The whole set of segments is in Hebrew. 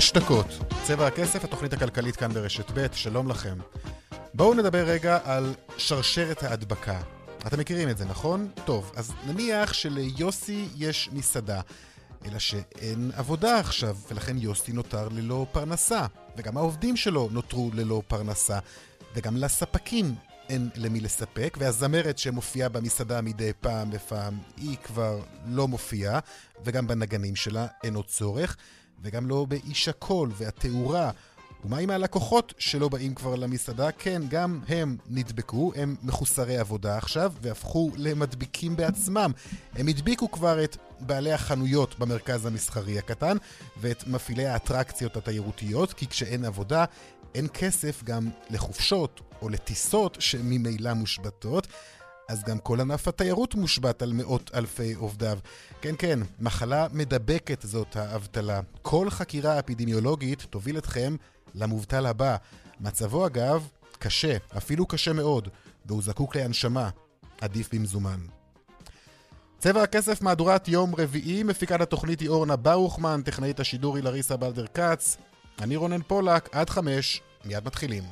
שש דקות. צבע הכסף, התוכנית הכלכלית כאן ברשת ב', שלום לכם. בואו נדבר רגע על שרשרת ההדבקה. אתם מכירים את זה, נכון? טוב, אז נניח שליוסי יש מסעדה, אלא שאין עבודה עכשיו, ולכן יוסי נותר ללא פרנסה, וגם העובדים שלו נותרו ללא פרנסה, וגם לספקים אין למי לספק, והזמרת שמופיעה במסעדה מדי פעם בפעם, היא כבר לא מופיעה, וגם בנגנים שלה אין עוד צורך, וגם לא באיש הקול והתאורה. ומה עם הלקוחות שלא באים כבר למסעדה? כן, גם הם נדבקו, הם מחוסרי עבודה עכשיו, והפכו למדביקים בעצמם. הם הדביקו כבר את בעלי החנויות במרכז המסחרי הקטן, ואת מפעילי האטרקציות התיירותיות, כי כשאין עבודה, אין כסף גם לחופשות או לטיסות שממילא מושבתות. אז גם כל ענף התיירות מושבת על מאות אלפי עובדיו. כן, כן, מחלה מדבקת זאת האבטלה. כל חקירה אפידמיולוגית תוביל אתכם למובטל הבא. מצבו אגב קשה, אפילו קשה מאוד, והוא זקוק להנשמה. עדיף במזומן. צבע הכסף מהדורת יום רביעי, מפיקת התוכנית היא אורנה ברוכמן, טכנאית השידור היא לריסה בלדר כץ. אני רונן פולק, עד חמש, מיד מתחילים.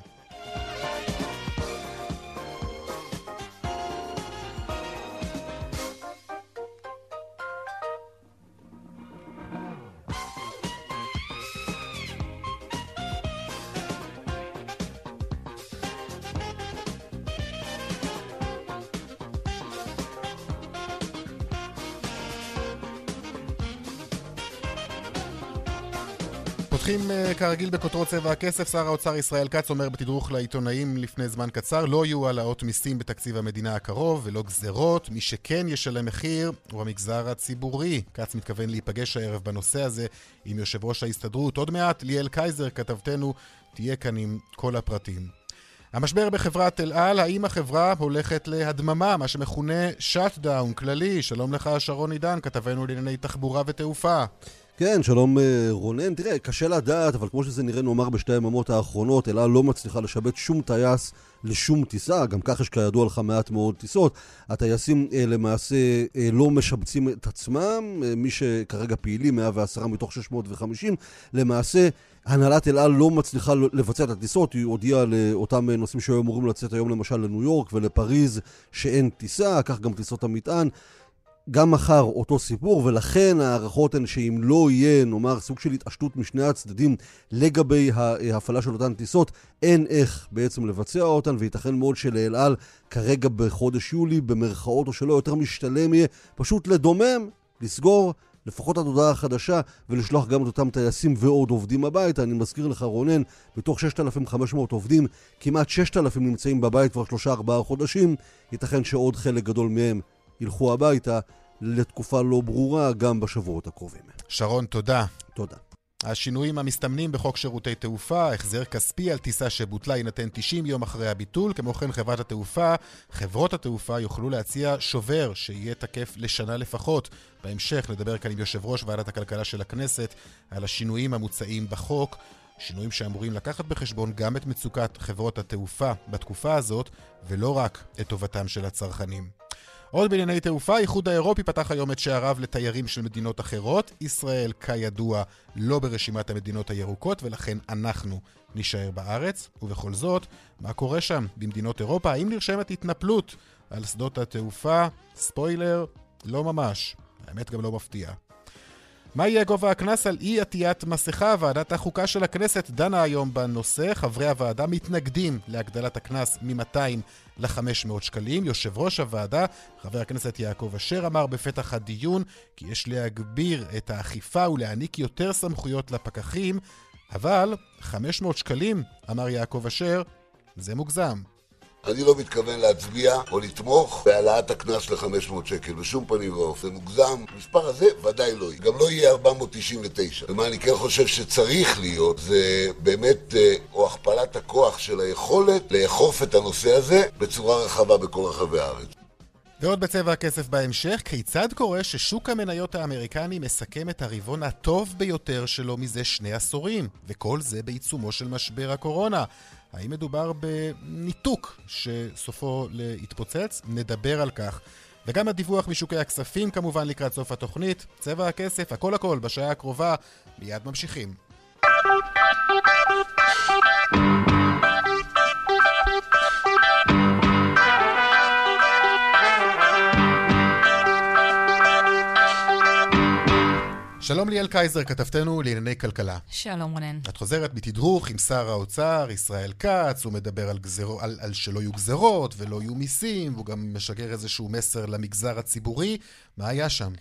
כרגיל בכותרות צבע הכסף. שר האוצר ישראל כץ אומר בתדרוך לעיתונאים לפני זמן קצר לא יהיו העלאות מיסים בתקציב המדינה הקרוב ולא גזרות. מי שכן ישלם מחיר הוא המגזר הציבורי. כץ מתכוון להיפגש הערב בנושא הזה עם יושב ראש ההסתדרות. עוד מעט ליאל קייזר, כתבתנו, תהיה כאן עם כל הפרטים. המשבר בחברת אל על, האם החברה הולכת להדממה, מה שמכונה shutdown כללי? שלום לך שרון עידן, כתבנו לענייני תחבורה ותעופה. כן, שלום אה, רונן. תראה, קשה לדעת, אבל כמו שזה נראה נאמר בשתי היממות האחרונות, אל על לא מצליחה לשבץ שום טייס לשום טיסה, גם כך יש כידוע לך מעט מאוד טיסות. הטייסים אה, למעשה אה, לא משבצים את עצמם, מי שכרגע פעילים, 110 מתוך 650, למעשה הנהלת אל על לא מצליחה לבצע את הטיסות, היא הודיעה לאותם נוסעים שהיו אמורים לצאת היום למשל לניו יורק ולפריז שאין טיסה, כך גם טיסות המטען. גם מחר אותו סיפור, ולכן ההערכות הן שאם לא יהיה, נאמר, סוג של התעשתות משני הצדדים לגבי ההפעלה של אותן טיסות, אין איך בעצם לבצע אותן, וייתכן מאוד שלאל על כרגע בחודש יולי, במרכאות או שלא, יותר משתלם יהיה פשוט לדומם, לסגור. לפחות עד הודעה חדשה ולשלוח גם את אותם טייסים ועוד עובדים הביתה. אני מזכיר לך, רונן, בתוך 6,500 עובדים, כמעט 6,000 נמצאים בבית כבר 3-4 חודשים. ייתכן שעוד חלק גדול מהם ילכו הביתה לתקופה לא ברורה גם בשבועות הקרובים. שרון, תודה. תודה. השינויים המסתמנים בחוק שירותי תעופה, החזר כספי על טיסה שבוטלה יינתן 90 יום אחרי הביטול. כמו כן, חברת התעופה, חברות התעופה יוכלו להציע שובר שיהיה תקף לשנה לפחות. בהמשך נדבר כאן עם יושב ראש ועדת הכלכלה של הכנסת על השינויים המוצעים בחוק. שינויים שאמורים לקחת בחשבון גם את מצוקת חברות התעופה בתקופה הזאת, ולא רק את טובתם של הצרכנים. עוד בענייני תעופה, האיחוד האירופי פתח היום את שעריו לתיירים של מדינות אחרות. ישראל, כידוע, לא ברשימת המדינות הירוקות, ולכן אנחנו נישאר בארץ. ובכל זאת, מה קורה שם במדינות אירופה? האם נרשמת התנפלות על שדות התעופה? ספוילר, לא ממש. האמת גם לא מפתיע. מה יהיה גובה הקנס על אי עטיית מסכה? ועדת החוקה של הכנסת דנה היום בנושא. חברי הוועדה מתנגדים להגדלת הקנס מ-200 ל-500 שקלים. יושב ראש הוועדה, חבר הכנסת יעקב אשר, אמר בפתח הדיון כי יש להגביר את האכיפה ולהעניק יותר סמכויות לפקחים, אבל 500 שקלים, אמר יעקב אשר, זה מוגזם. אני לא מתכוון להצביע או לתמוך בהעלאת הקנס ל-500 שקל, בשום פנים ואופן. מוגזם, המספר הזה ודאי לא יהיה. גם לא יהיה 499. ומה אני כן חושב שצריך להיות, זה באמת אה, או הכפלת הכוח של היכולת לאכוף את הנושא הזה בצורה רחבה בכל רחבי הארץ. ועוד בצבע הכסף בהמשך, כיצד קורה ששוק המניות האמריקני מסכם את הרבעון הטוב ביותר שלו מזה שני עשורים, וכל זה בעיצומו של משבר הקורונה? האם מדובר בניתוק שסופו להתפוצץ? נדבר על כך. וגם הדיווח משוקי הכספים כמובן לקראת סוף התוכנית. צבע הכסף, הכל הכל בשעה הקרובה. מיד ממשיכים. שלום ליאל קייזר, כתבתנו לענייני כלכלה. שלום רונן. את חוזרת בתדרוך עם שר האוצר, ישראל כץ, הוא מדבר על, גזרו, על, על שלא יהיו גזרות ולא יהיו מיסים, והוא גם משגר איזשהו מסר למגזר הציבורי. מה היה שם?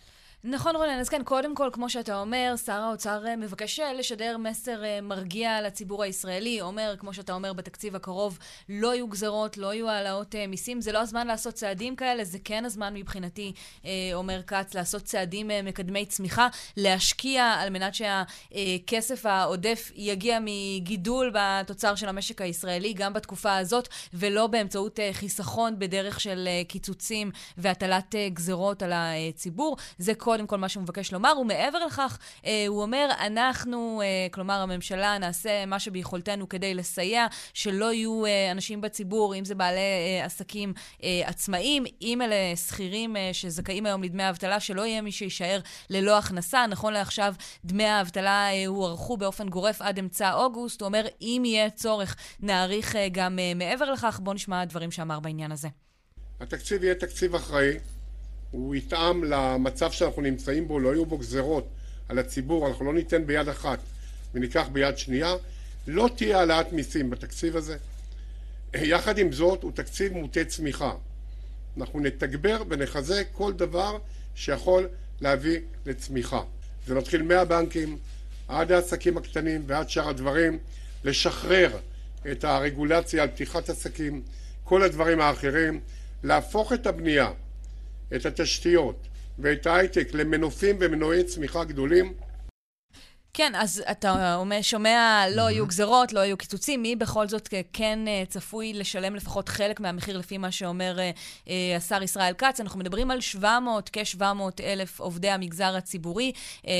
נכון רונן, אז כן, קודם כל, כמו שאתה אומר, שר האוצר אה, מבקש אה, לשדר מסר אה, מרגיע לציבור הישראלי. אומר, כמו שאתה אומר, בתקציב הקרוב לא יהיו גזרות, לא יהיו העלאות מיסים. זה לא הזמן לעשות צעדים כאלה, זה כן הזמן מבחינתי, אומר כץ, לעשות צעדים מקדמי צמיחה, להשקיע על מנת שהכסף העודף יגיע מגידול בתוצר של המשק הישראלי, גם בתקופה הזאת, ולא באמצעות חיסכון בדרך של קיצוצים והטלת גזרות על הציבור. זה קודם כל מה שהוא מבקש לומר, ומעבר לכך, אה, הוא אומר, אנחנו, אה, כלומר הממשלה, נעשה מה שביכולתנו כדי לסייע, שלא יהיו אה, אנשים בציבור, אם זה בעלי אה, עסקים אה, עצמאים, אם אלה שכירים אה, שזכאים היום לדמי אבטלה, שלא יהיה מי שיישאר ללא הכנסה. נכון לעכשיו, דמי האבטלה אה, הוארכו באופן גורף עד אמצע אוגוסט. הוא אומר, אם יהיה צורך, נאריך אה, גם אה, מעבר לכך. בואו נשמע דברים שאמר בעניין הזה. התקציב יהיה תקציב אחראי. הוא יתאם למצב שאנחנו נמצאים בו, לא יהיו בו גזרות על הציבור, אנחנו לא ניתן ביד אחת וניקח ביד שנייה, לא תהיה העלאת מיסים בתקציב הזה. יחד עם זאת, הוא תקציב מוטה צמיחה. אנחנו נתגבר ונחזק כל דבר שיכול להביא לצמיחה. זה מתחיל מהבנקים עד העסקים הקטנים ועד שאר הדברים, לשחרר את הרגולציה על פתיחת עסקים, כל הדברים האחרים, להפוך את הבנייה את התשתיות ואת ההייטק למנופים ומנועי צמיחה גדולים כן, אז אתה אומר, שומע, לא יהיו גזרות, לא יהיו קיצוצים, מי בכל זאת כן אה, צפוי לשלם לפחות חלק מהמחיר לפי מה שאומר אה, אה, השר ישראל כץ? אנחנו מדברים על 700, כ-700 אלף עובדי המגזר הציבורי,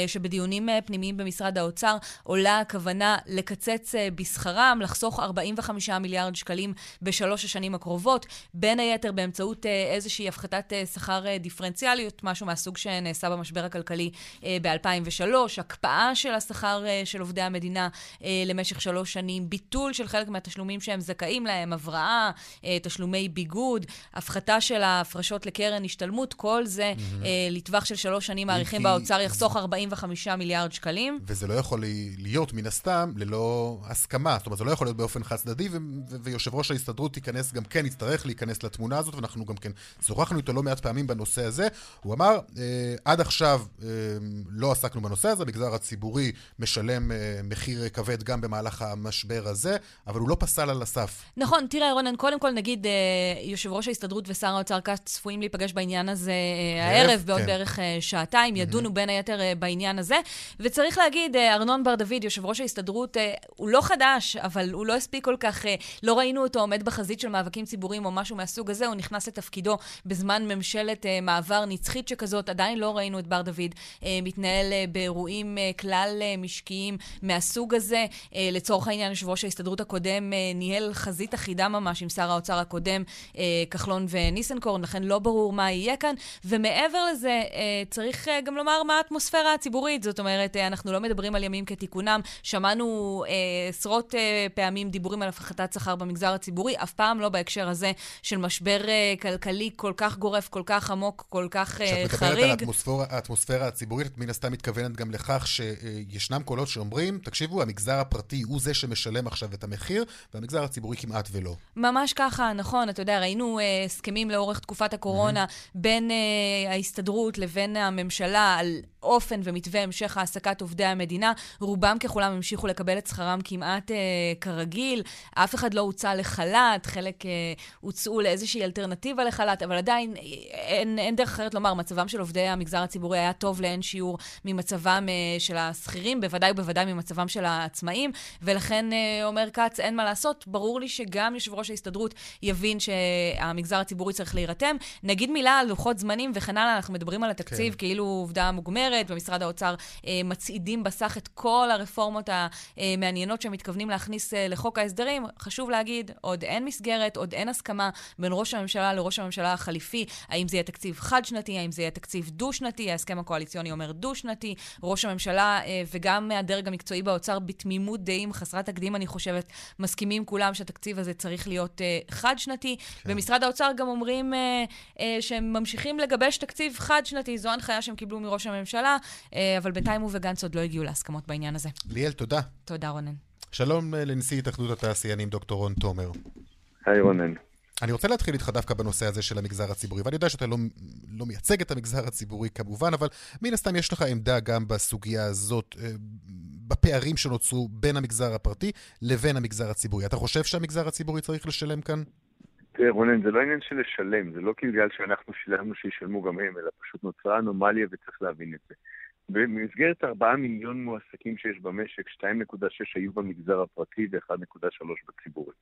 שבדיונים פנימיים במשרד האוצר עולה הכוונה לקצץ בשכרם, לחסוך 45 מיליארד שקלים בשלוש השנים הקרובות, בין היתר באמצעות איזושהי הפחתת שכר דיפרנציאליות, משהו מהסוג שנעשה במשבר הכלכלי ב-2003, הקפאה של השכר אה, של עובדי המדינה אה, למשך שלוש שנים, ביטול של חלק מהתשלומים שהם זכאים להם, הבראה, אה, תשלומי ביגוד, הפחתה של ההפרשות לקרן השתלמות, כל זה mm-hmm. לטווח של שלוש שנים מעריכים באוצר יחסוך 45 מיליארד שקלים. וזה לא יכול להיות, מן הסתם, ללא הסכמה. זאת אומרת, זה לא יכול להיות באופן חד צדדי, ויושב ראש ההסתדרות ייכנס, גם כן יצטרך להיכנס לתמונה הזאת, ואנחנו גם כן שוחחנו איתו לא מעט פעמים בנושא הזה. הוא אמר, עד עכשיו לא עסקנו בנושא הזה, המגזר הציבורי משלם אה, מחיר כבד גם במהלך המשבר הזה, אבל הוא לא פסל על הסף. נכון, תראה, רונן, קודם כל נגיד, אה, יושב ראש ההסתדרות ושר האוצר כץ צפויים להיפגש בעניין הזה אה, הערב, בעוד כן. בערך שעתיים, ידונו בין היתר בעניין הזה. וצריך להגיד, ארנון בר דוד, יושב ראש ההסתדרות, הוא לא חדש, אבל הוא לא הספיק כל כך, לא ראינו אותו עומד בחזית של מאבקים ציבוריים או משהו מהסוג הזה, הוא נכנס לתפקידו בזמן ממשלת מעבר נצחית שכזאת, עדיין לא ראינו את בר דוד מתנהל באירועים כלל משקיים מהסוג הזה. אה, לצורך העניין, יושב ראש ההסתדרות הקודם אה, ניהל חזית אחידה ממש עם שר האוצר הקודם, אה, כחלון וניסנקורן, לכן לא ברור מה יהיה כאן. ומעבר לזה, צריך גם לומר מה האטמוספירה הציבורית. זאת אומרת, אנחנו לא מדברים על ימים כתיקונם. שמענו עשרות פעמים דיבורים על הפחתת שכר במגזר הציבורי, אף פעם לא בהקשר הזה של משבר כלכלי כל כך גורף, כל כך עמוק, כל כך חריג. כשאת מדברת על האטמוספירה הציבורית, את מן הסתם מתכוונת גם לכך שישנם קולות שאומרים, תקשיבו, המגזר הפרטי הוא זה שמשלם עכשיו את המחיר, והמגזר הציבורי כמעט ולא. ממש ככה, נכון. אתה יודע, ראינו uh, הסכמים לאורך תקופת הקורונה mm-hmm. בין uh, ההסתדרות לבין הממשלה על אופן ומתווה המשך העסקת עובדי המדינה. רובם ככולם המשיכו לקבל את שכרם כמעט אה, כרגיל. אף אחד לא הוצא לחל"ת, חלק אה, הוצאו לאיזושהי אלטרנטיבה לחל"ת, אבל עדיין אה, אין, אין דרך אחרת לומר, מצבם של עובדי המגזר הציבורי היה טוב לאין שיעור ממצבם אה, של השכירים, בוודאי ובוודאי ממצבם של העצמאים, ולכן, אה, אומר כץ, אין מה לעשות. ברור לי שגם יושב ראש ההסתדרות יבין שהמגזר הציבורי צריך להירתם. נגיד מילה על לוחות זמנים וכן הלאה, אנחנו מדברים על התקציב כן. כאילו עובדה מוגמרת, במשרד האוצר אה, מצעידים בסך את כל הרפורמות המעניינות שהם מתכוונים להכניס אה, לחוק ההסדרים. חשוב להגיד, עוד אין מסגרת, עוד אין הסכמה בין ראש הממשלה לראש הממשלה החליפי, האם זה יהיה תקציב חד-שנתי, האם זה יהיה תקציב דו-שנתי, ההסכם הקואליציוני אומר דו-שנתי. ראש הממשלה אה, וגם הדרג המקצועי באוצר בתמימות דעים חסרת תקדים, אני חושבת, מסכימים כולם שהתקציב הזה צריך להיות אה, חד-שנתי. כן. במשרד האוצר גם אומרים אה, אה, שהם ממשיכים לגבש תקציב חד-שנתי, זו הנחיה שהם קיבלו מראש הממשלה, אה, אבל בינתיים הוא וגנץ עוד לא הגיעו להסכמות בעניין הזה. ליאל, תודה. תודה, רונן. שלום אה, לנשיא התאחדות התעשיינים, דוקטור רון תומר. היי, רונן. אני רוצה להתחיל איתך דווקא בנושא הזה של המגזר הציבורי, ואני יודע שאתה לא, לא מייצג את המגזר הציבורי כמובן, אבל מן הסתם יש לך עמדה גם בסוגיה הזאת, אה, בפערים שנוצרו בין המגזר הפרטי לבין המגזר הציבורי. אתה חושב שהמגזר הציבורי צריך לשלם כאן? תראה, רונן, זה לא עניין של לשלם, זה לא בגלל שאנחנו שילמנו שישלמו גם הם, אלא פשוט נוצרה אנומליה וצריך להבין את זה. במסגרת 4 מיליון מועסקים שיש במשק, 2.6 היו במגזר הפרטי ו-1.3 בציבורי.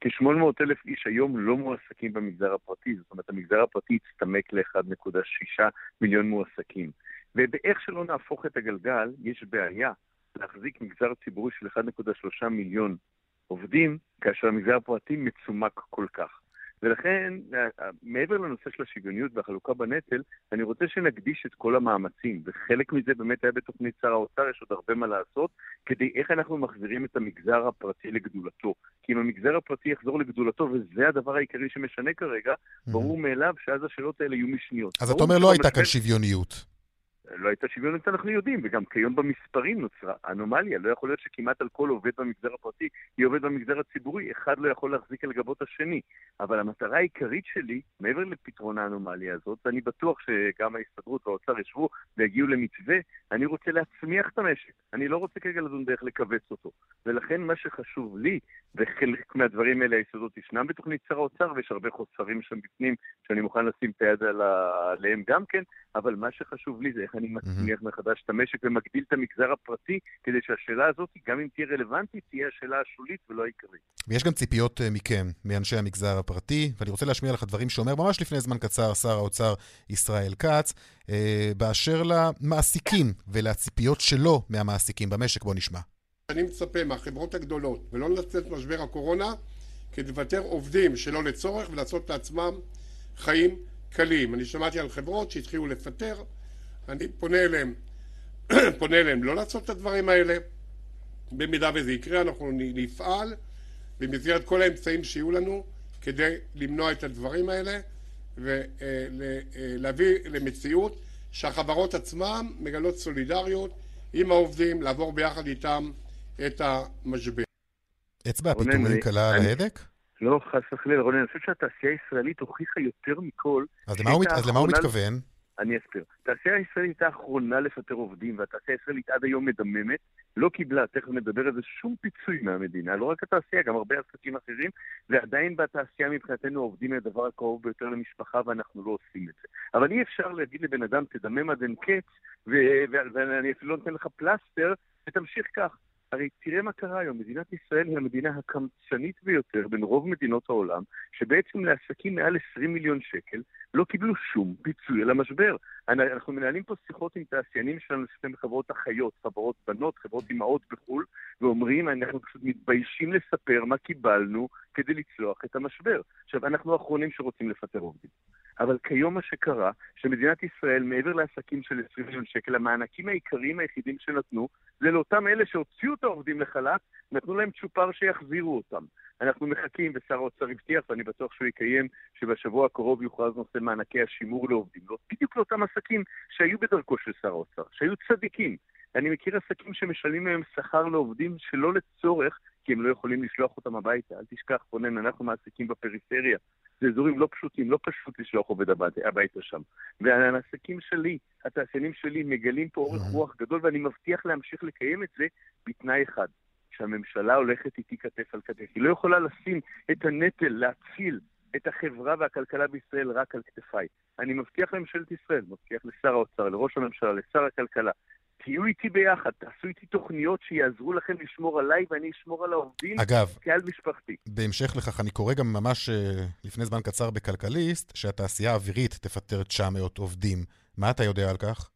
כ-800 אלף איש היום לא מועסקים במגזר הפרטי, זאת אומרת, המגזר הפרטי הצטמק ל-1.6 מיליון מועסקים. ובאיך שלא נהפוך את הגלגל, יש בעיה להחזיק מגזר ציבורי של 1.3 מיליון עובדים, כאשר המגזר הפרטי מצומק כל כך. ולכן, אה, אה, מעבר לנושא של השוויוניות והחלוקה בנטל, אני רוצה שנקדיש את כל המאמצים, וחלק מזה באמת היה בתוכנית שר האוצר, יש עוד הרבה מה לעשות, כדי איך אנחנו מחזירים את המגזר הפרטי לגדולתו. כי אם המגזר הפרטי יחזור לגדולתו, וזה הדבר העיקרי שמשנה כרגע, ברור מאליו שאז השאלות האלה יהיו משניות. אז אתה אומר לא הייתה כאן שוויוניות. לא הייתה שוויוניות, אנחנו יודעים, וגם כיום במספרים נוצרה אנומליה. לא יכול להיות שכמעט על כל עובד במגזר הפרטי היא עובד במגזר הציבורי, אחד לא יכול להחזיק על גבות השני. אבל המטרה העיקרית שלי, מעבר לפתרון האנומליה הזאת, ואני בטוח שגם ההסתדרות והאוצר ישבו ויגיעו למתווה, אני רוצה להצמיח את המשק. אני לא רוצה כרגע לדון באיך לכווץ אותו. ולכן מה שחשוב לי, וחלק מהדברים האלה היסודות ישנם בתוכנית שר האוצר, ויש הרבה חוסרים שם בפנים, שאני מוכן לשים את היד עליהם גם כן, אבל מה שחשוב לי זה איך אני מצמיח מחדש את המשק ומגדיל את המגזר הפרטי, כדי שהשאלה הזאת, גם אם תהיה רלוונטית, תהיה השאלה השולית ולא העיקרית. ויש גם ציפיות אה, מכם, מאנשי המגזר הפרטי, ואני רוצה להשמיע לך דברים שאומר ממש לפני זמן קצר שר האוצר ישראל כץ, אה, באשר למעסיקים ולציפיות שלו מהמעסיקים במשק. בוא נשמע. אני מצפה מהחברות הגדולות, ולא לנצל את משבר הקורונה, כדי לוותר עובדים שלא לצורך ולעשות לעצמם חיים קלים. אני שמעתי על חברות שהתחילו לפטר, אני פונה אליהם, פונה אליהם לא לעשות את הדברים האלה. במידה וזה יקרה, אנחנו נפעל במסגרת כל האמצעים שיהיו לנו כדי למנוע את הדברים האלה ולהביא למציאות שהחברות עצמן מגלות סולידריות עם העובדים, לעבור ביחד איתם את המשבר. אצבע הפיטורים קלה על ההדק? לא, חס וחלילה, רונן, אני חושב שהתעשייה הישראלית הוכיחה יותר מכל... אז למה הוא מתכוון? אני אסביר. התעשייה הישראלית הייתה האחרונה לפטר עובדים, והתעשייה הישראלית עד היום מדממת, לא קיבלה, תכף נדבר על זה, שום פיצוי מהמדינה, לא רק התעשייה, גם הרבה עסקים אחרים, ועדיין בתעשייה מבחינתנו העובדים הם הדבר הקרוב ביותר למשפחה, ואנחנו לא עושים את זה. אבל אי אפשר להגיד לבן אדם, תדמם עד אין קץ, ואני אפילו לא נותן לך פלסטר, ותמשיך כך. הרי תראה מה קרה היום, מדינת ישראל היא המדינה הקמצנית ביותר בין רוב מדינות העולם, שבעצם לעסקים מעל 20 מיליון שקל לא קיבלו שום פיצוי על המשבר. אנחנו מנהלים פה שיחות עם תעשיינים שלנו, לפעמים חברות אחיות, חברות בנות, חברות אימהות בחו"ל, ואומרים, אנחנו פשוט מתביישים לספר מה קיבלנו כדי לצלוח את המשבר. עכשיו, אנחנו האחרונים שרוצים לפטר עובדים. אבל כיום מה שקרה, שמדינת ישראל, מעבר לעסקים של 20 מיליון שקל, המענקים העיקריים היחידים שנתנו, זה לאותם אלה שהוציאו את העובדים לחל"ת, נתנו להם צ'ופר שיחזירו אותם. אנחנו מחכים, ושר האוצר הבטיח, ואני בטוח שהוא יקיים, שבשבוע הקרוב יוכרז נושא מענקי השימור לעובדים. לא, בדיוק לאותם עסקים שהיו בדרכו של שר האוצר, שהיו צדיקים, אני מכיר עסקים שמשלמים היום שכר לעובדים שלא לצורך, כי הם לא יכולים לשלוח אותם הביתה. אל תשכח, רונן, אנחנו מעסיקים בפריפריה. זה אזורים לא פשוטים, לא פשוט לשלוח עובד הביתה, הביתה שם. והעסקים שלי, התעשיינים שלי, מגלים פה אורך רוח גדול, ואני מבטיח להמשיך לקיים את זה בתנאי אחד, שהממשלה הולכת איתי כתף על כתף. היא לא יכולה לשים את הנטל להציל את החברה והכלכלה בישראל רק על כתפיי. אני מבטיח לממשלת ישראל, מבטיח לשר האוצר, לראש הממשלה, לשר הכלכלה, תהיו איתי ביחד, תעשו איתי תוכניות שיעזרו לכם לשמור עליי ואני אשמור על העובדים אגב, כעל משפחתי. בהמשך לכך, אני קורא גם ממש אה, לפני זמן קצר בכלכליסט, שהתעשייה האווירית תפטר 900 עובדים. מה אתה יודע על כך?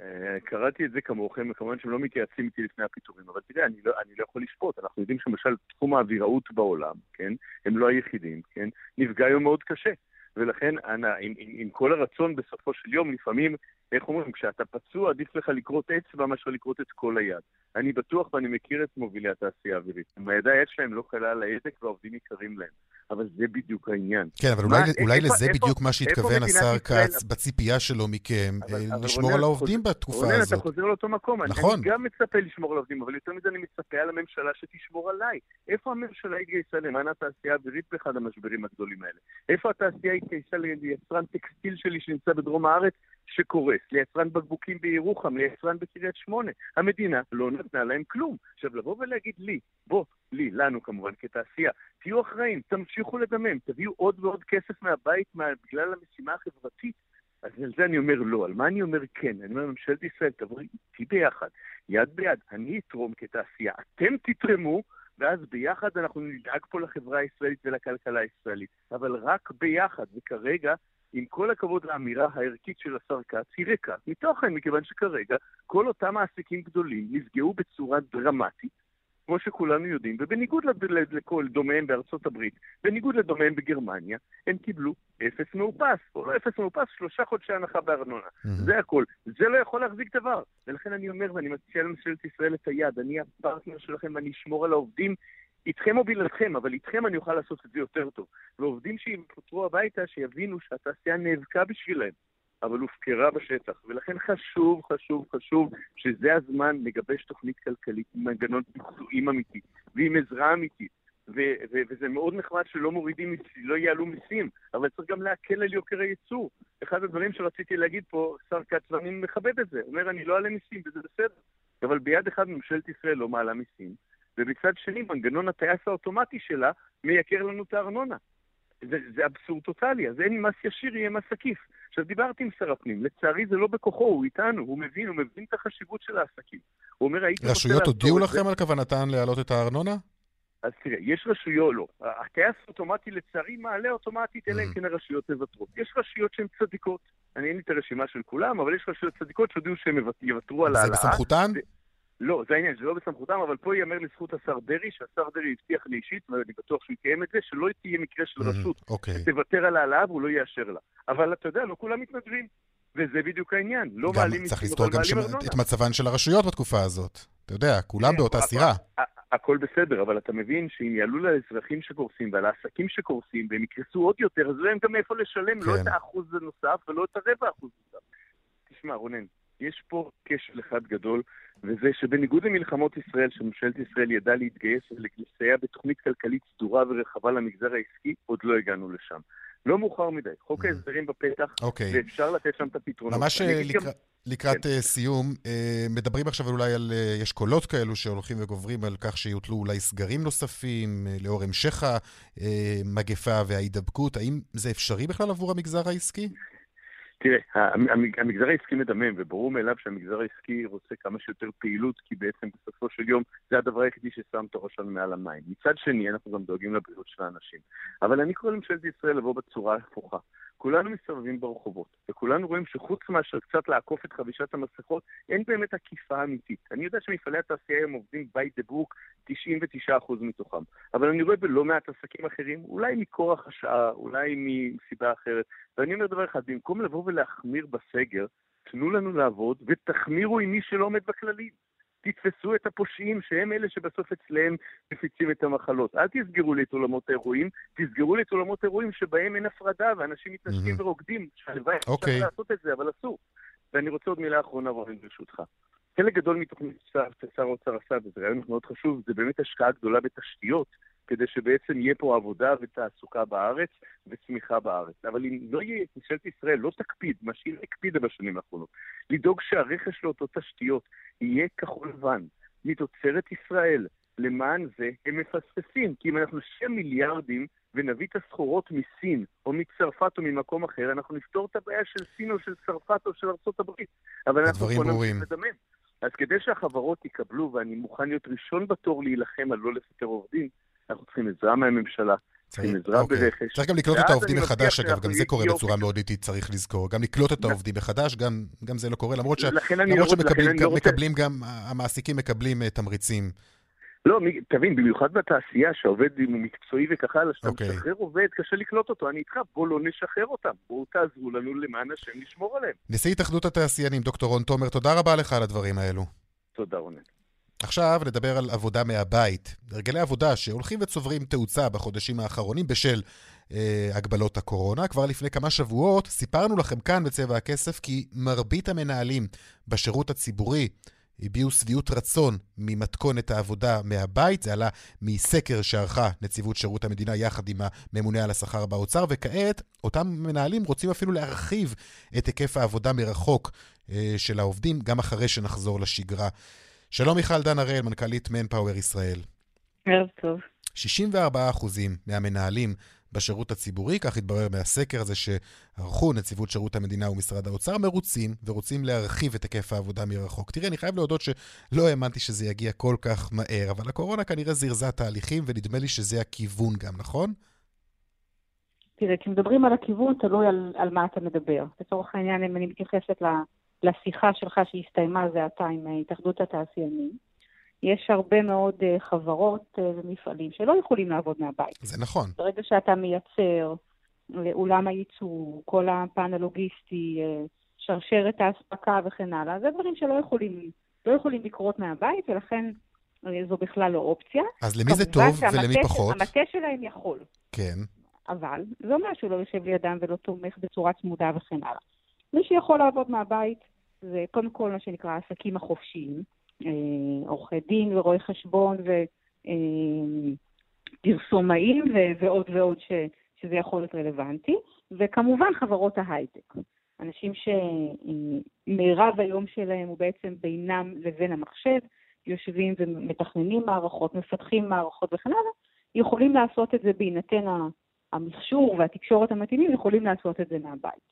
אה, קראתי את זה כמוכם, וכמובן שהם לא מתייעצים איתי לפני הפיטורים, אבל תראה, אני לא, אני לא יכול לשפוט. אנחנו יודעים שלמשל תחום האוויראות בעולם, כן, הם לא היחידים, כן, נפגע היום מאוד קשה. ולכן, אנא, עם, עם, עם כל הרצון בסופו של יום, לפעמים איך אומרים, כשאתה פצוע עדיף לך לכרות אצבע מאשר לכרות את כל היד. אני בטוח ואני מכיר את מובילי התעשייה האווירית. היד שלהם לא קלה על ההדק והעובדים יקרים להם. אבל זה בדיוק העניין. כן, אבל מה, אולי, אולי איפה- לזה איפה- בדיוק מה שהתכוון איפה השר מדינת ישראל- כץ בציפייה שלו מכם, אבל- אה, אבל לשמור רונן, על אתה העובדים חוזר- בתקופה רונן, אתה הזאת. חוזר לאותו מקום. נכון. אני גם מצפה לשמור על עובדים, אבל יותר מזה אני מצפה על הממשלה שתשמור עליי. איפה הממשלה התגייסה למען התעשייה האווירית באחד המשברים הגדולים האלה? איפה התעשייה התגייסה ליצרן טקסטיל שלי שנמצא בדרום הארץ שקורס, ליצרן בקבוקים בירוחם, ליצרן בקריית שמונה? המדינה לא נתנה להם כלום. עכשיו, לבוא ולהגיד לי, בוא, לי, לנו כמובן, כתעשייה, תהיו אחראים, תמשיכו לדמם, תביאו עוד ועוד כסף מהבית מה, בגלל המשימה החברתית, אז על זה אני אומר לא. על מה אני אומר כן? אני אומר, ממשלת ישראל, תבואי איתי ביחד, יד ביד, אני אתרום כתעשייה, אתם תתרמו, ואז ביחד אנחנו נדאג פה לחברה הישראלית ולכלכלה הישראלית. אבל רק ביחד, וכרגע, עם כל הכבוד לאמירה הערכית של השר כץ, היא ריקה מתוכן, מכיוון שכרגע כל אותם מעסיקים גדולים נפגעו בצורה דרמטית. כמו שכולנו יודעים, ובניגוד לכל דומיהם בארצות הברית, בניגוד לדומיהם בגרמניה, הם קיבלו אפס מאופס, או לא אפס מאופס, שלושה חודשי הנחה בארנונה. זה הכל. זה לא יכול להחזיק דבר. ולכן אני אומר, ואני מציע לממשלת ישראל את היד, אני הפרטנר שלכם ואני אשמור על העובדים איתכם או בלעדיכם, אבל איתכם אני אוכל לעשות את זה יותר טוב. ועובדים שיפוטרו הביתה, שיבינו שהתעשייה נאבקה בשבילם. אבל הופקרה בשטח. ולכן חשוב, חשוב, חשוב שזה הזמן לגבש תוכנית כלכלית עם מנגנון פיצויים אמיתי ועם עזרה אמיתית. ו- ו- וזה מאוד נחמד שלא מורידים, לא יעלו מיסים, אבל צריך גם להקל על יוקר הייצור. אחד הדברים שרציתי להגיד פה, שר כץ, ואני מכבד את זה, אומר אני לא אעלה מיסים, וזה בסדר. אבל ביד אחת ממשלת ישראל לא מעלה מיסים, ובצד שני מנגנון הטייס האוטומטי שלה מייקר לנו את הארנונה. זה, זה אבסורד טוטאלי, אז אין מס ישיר, יהיה מס עקיף. עכשיו, דיברתי עם שר הפנים, לצערי זה לא בכוחו, הוא איתנו, הוא מבין, הוא מבין את החשיבות של העסקים. הוא אומר, הייתי רוצה רשויות הודיעו זה." לכם על כוונתן להעלות את הארנונה? אז תראה, יש רשויות, לא. הטייס האוטומטי לצערי מעלה אוטומטית, אלא אם Mhm. כן הרשויות מוותרות. יש רשויות שהן צדיקות. אני אין לי את הרשימה של כולם, אבל יש רשויות צדיקות שהודיעו יוות- יוותרו על זה העלאה. בסמכותן? לא, זה העניין, זה לא בסמכותם, אבל פה ייאמר לזכות השר דרעי, שהשר דרעי הבטיח לי אישית, ואני בטוח שהוא יקיים את זה, שלא תהיה מקרה של רשות אוקיי. תוותר על העלאה והוא לא יאשר לה. אבל אתה יודע, לא כולם מתנדבים. וזה בדיוק העניין. לא מעלים צריך לזכור גם. את מצבן של הרשויות בתקופה הזאת. אתה יודע, כולם כן, באותה סירה. הכל בסדר, אבל אתה מבין שאם יעלו לאזרחים שקורסים ועל העסקים שקורסים והם יקרסו עוד יותר, אז לא יהיה גם מאיפה לשלם, לא כן. את האחוז הנוסף ולא את הרבע אחוז נוסף. תשמע, רונן, יש פה כשל אחד גדול, וזה שבניגוד למלחמות ישראל, שממשלת ישראל ידעה להתגייס ולסייע בתוכנית כלכלית סדורה ורחבה למגזר העסקי, עוד לא הגענו לשם. לא מאוחר מדי. חוק ההסדרים בפתח, אוקיי. ואפשר לתת שם את הפתרונות. ממש אה, אגיד גם- לקראת- לקראת כן. אה, סיום, אה, מדברים עכשיו אולי על, יש קולות כאלו שהולכים וגוברים על כך שיוטלו אולי סגרים נוספים לאור המשך המגפה וההידבקות. האם זה אפשרי בכלל עבור המגזר העסקי? תראה, המ- המ- המגזר העסקי מדמם, וברור מאליו שהמגזר העסקי רוצה כמה שיותר פעילות, כי בעצם בסופו של יום זה הדבר היחידי ששם את הראש שלנו מעל המים. מצד שני, אנחנו גם דואגים לבריאות של האנשים. אבל אני קורא לממשלת ישראל לבוא בצורה הפוכה. כולנו מסתובבים ברחובות, וכולנו רואים שחוץ מאשר קצת לעקוף את חבישת המסכות, אין באמת עקיפה אמיתית. אני יודע שמפעלי התעשייה היום עובדים by the book 99% מתוכם, אבל אני רואה בלא מעט עסקים אחרים, אולי מכורח השעה, אולי מסיבה אחרת, ואני אומר דבר אחד, במקום לבוא ולהחמיר בסגר, תנו לנו לעבוד ותחמירו עם מי שלא עומד בכללים. תתפסו את הפושעים שהם אלה שבסוף אצלם מפיצים את המחלות. אל תסגרו לי את עולמות האירועים, תסגרו לי את עולמות האירועים שבהם אין הפרדה ואנשים מתנשקים מהמם. ורוקדים. שהלוואי אוקיי. אפשר לעשות את זה, אבל אסור. ואני רוצה עוד מילה אחרונה, רונן, ברשותך. חלק גדול מתוכנית ששר האוצר עשה, וזה רעיון מאוד חשוב, זה באמת השקעה גדולה בתשתיות, כדי שבעצם יהיה פה עבודה ותעסוקה בארץ וצמיחה בארץ. אבל אם לא יהיה, ממשלת ישראל לא תקפיד, מה שהיא הקפידה בשנים האחרונות, לדאוג שהרכש לאותו תשתיות יהיה כחול לבן, מתוצרת ישראל. למען זה הם מפספסים, כי אם אנחנו נשקיע מיליארדים ונביא את הסחורות מסין, או מצרפת או ממקום אחר, אנחנו נפתור את הבעיה של סין או של צרפת או של ארה"ב. אבל אנחנו פה נמשיך לדמם. אז כדי שהחברות יקבלו, ואני מוכן להיות ראשון בתור להילחם על לא לפטר עובדים, אנחנו צריכים עזרה מהממשלה. צריכים עזרה אוקיי. ברכש. צריך גם לקלוט את העובדים מחדש, אגב, גם זה קורה בצורה מאוד איטית, צריך לזכור. גם לקלוט את העובדים מחדש, גם זה לא קורה, למרות שמקבלים גם, המעסיקים מקבלים אה, תמריצים. לא, תבין, במיוחד בתעשייה שהעובד הוא מקצועי וכך הלאה, כשאתה okay. אוקיי. משחרר עובד, קשה לקלוט אותו, אני איתך, בוא לא נשחרר אותם, בואו תעזרו לנו למען השם לשמור עליהם. נשיא התאחדות התעשיינים, דוקטור רון תומר, תודה רבה לך על הדברים האלו. תודה, רונן. עכשיו נדבר על עבודה מהבית. הרגלי עבודה שהולכים וצוברים תאוצה בחודשים האחרונים בשל אה, הגבלות הקורונה. כבר לפני כמה שבועות סיפרנו לכם כאן בצבע הכסף כי מרבית המנהלים בשירות הציבורי הביעו שביעות רצון ממתכונת העבודה מהבית. זה עלה מסקר שערכה נציבות שירות המדינה יחד עם הממונה על השכר באוצר, וכעת אותם מנהלים רוצים אפילו להרחיב את היקף העבודה מרחוק אה, של העובדים, גם אחרי שנחזור לשגרה. שלום מיכל דן הראל, מנכ"לית מנפאוור ישראל. ערב טוב. 64% מהמנהלים בשירות הציבורי, כך התברר מהסקר הזה שערכו נציבות שירות המדינה ומשרד האוצר, מרוצים ורוצים להרחיב את היקף העבודה מרחוק. תראה, אני חייב להודות שלא האמנתי שזה יגיע כל כך מהר, אבל הקורונה כנראה זירזה תהליכים, ונדמה לי שזה הכיוון גם, נכון? תראה, כשמדברים על הכיוון, תלוי על, על מה אתה מדבר. לצורך העניין, אם אני מתייחסת לשיחה שלך שהסתיימה זה עתה עם התאחדות התעשיינים, יש הרבה מאוד uh, חברות uh, ומפעלים שלא יכולים לעבוד מהבית. זה נכון. ברגע שאתה מייצר אולם הייצור, כל הפן הלוגיסטי, שרשרת האספקה וכן הלאה, זה דברים שלא יכולים, לא יכולים לקרות מהבית, ולכן זו בכלל לא אופציה. אז למי זה טוב ולמי פחות? המטה שלהם יכול. כן. אבל זה אומר שהוא לא יושב לידם ולא תומך בצורה צמודה וכן הלאה. מי שיכול לעבוד מהבית זה קודם כל מה שנקרא העסקים החופשיים. אה, עורכי דין ורואי חשבון ופרסומאים אה, ועוד ועוד ש, שזה יכול להיות רלוונטי, וכמובן חברות ההייטק. אנשים שמירב היום שלהם הוא בעצם בינם לבין המחשב, יושבים ומתכננים מערכות, מפתחים מערכות וכן הלאה, יכולים לעשות את זה בהינתן המכשור והתקשורת המתאימים, יכולים לעשות את זה מהבית.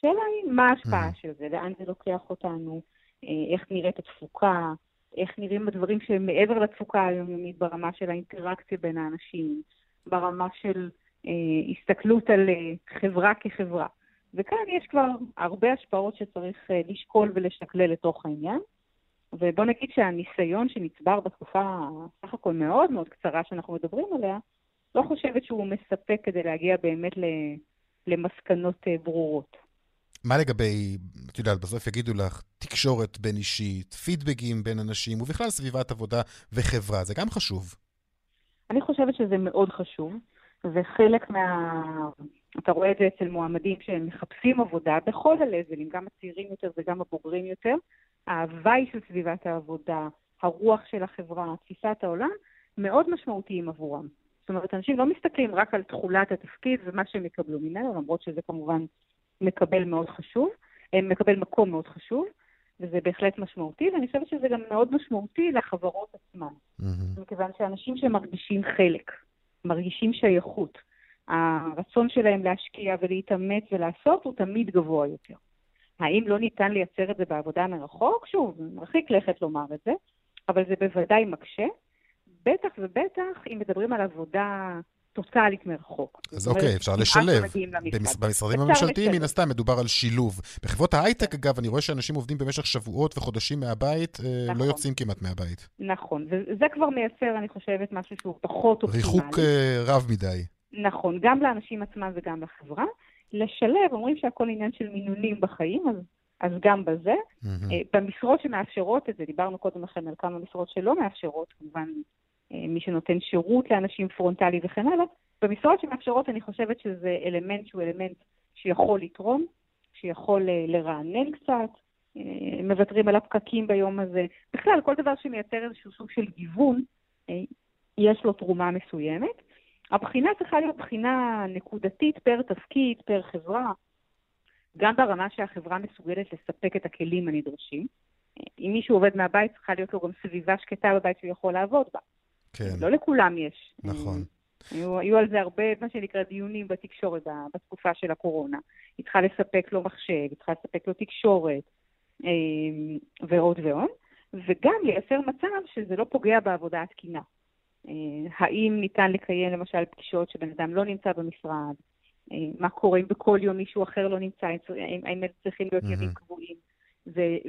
השאלה היא מה ההשפעה של זה, לאן זה לוקח אותנו, אה, איך נראית התפוקה, איך נראים הדברים שהם מעבר לתפוקה היומיומית ברמה של האינטראקציה בין האנשים, ברמה של אה, הסתכלות על אה, חברה כחברה. וכאן יש כבר הרבה השפעות שצריך אה, לשקול ולשקלל לתוך העניין. ובוא נגיד שהניסיון שנצבר בתקופה סך הכל מאוד מאוד קצרה שאנחנו מדברים עליה, לא חושבת שהוא מספק כדי להגיע באמת למסקנות אה, ברורות. מה לגבי, את יודעת, בסוף יגידו לך, תקשורת בין אישית, פידבקים בין אנשים, ובכלל סביבת עבודה וחברה, זה גם חשוב. אני חושבת שזה מאוד חשוב, וחלק מה... אתה רואה את זה אצל מועמדים שהם מחפשים עבודה בכל הלבלים, גם הצעירים יותר וגם הבוגרים יותר. ההוואי של סביבת העבודה, הרוח של החברה, תפיסת העולם, מאוד משמעותיים עבורם. זאת אומרת, אנשים לא מסתכלים רק על תכולת התפקיד ומה שהם יקבלו ממנו, למרות שזה כמובן מקבל מאוד חשוב, אה, מקבל מקום מאוד חשוב, וזה בהחלט משמעותי, ואני חושבת שזה גם מאוד משמעותי לחברות עצמן. Mm-hmm. מכיוון שאנשים שמרגישים חלק, מרגישים שייכות, הרצון שלהם להשקיע ולהתאמץ ולעשות הוא תמיד גבוה יותר. האם לא ניתן לייצר את זה בעבודה מרחוק? שוב, מרחיק לכת לומר את זה, אבל זה בוודאי מקשה. בטח ובטח אם מדברים על עבודה טוטאלית מרחוק. אז אוקיי, אפשר לשלב. במשרדים הממשלתיים, מן הסתם, מדובר על שילוב. בחברות ההייטק, אגב, אני רואה שאנשים עובדים במשך שבועות וחודשים מהבית, אה, לא נכון. יוצאים כמעט מהבית. נכון, וזה כבר מייצר, אני חושבת, משהו שהוא פחות אופטימלי. ריחוק אה, רב מדי. נכון, גם לאנשים עצמם וגם לחברה. לשלב, אומרים שהכל עניין של מינונים בחיים, אז, אז גם בזה. Mm-hmm. במשרות שמאפשרות את זה, דיברנו קודם לכן על כמה משרות שלא מאפשרות, כמובן מי שנותן שירות לאנשים פרונטלי וכן הלאה. במשרות שמאפשרות אני חושבת שזה אלמנט שהוא אלמנט שיכול לתרום, שיכול אה, לרענן קצת, אה, מוותרים על הפקקים ביום הזה. בכלל, כל דבר שמייצר איזשהו סוג של גיוון, אה, יש לו תרומה מסוימת. הבחינה צריכה להיות בחינה נקודתית פר תפקיד, פר חברה, גם ברמה שהחברה מסוגלת לספק את הכלים הנדרשים. אם מישהו עובד מהבית, צריכה להיות לו גם סביבה שקטה בבית שהוא יכול לעבוד בה. כן, לא לכולם יש. נכון. היו, היו על זה הרבה, מה שנקרא, דיונים בתקשורת בתקופה של הקורונה. היא צריכה לספק לו מחשב, היא צריכה לספק לו תקשורת, אה, ועוד ועוד, וגם לייצר מצב שזה לא פוגע בעבודה התקינה. אה, האם ניתן לקיים למשל פגישות שבן אדם לא נמצא במשרד? אה, מה קורה אם בכל יום מישהו אחר לא נמצא? האם הם צריכים להיות. ימים קבועים?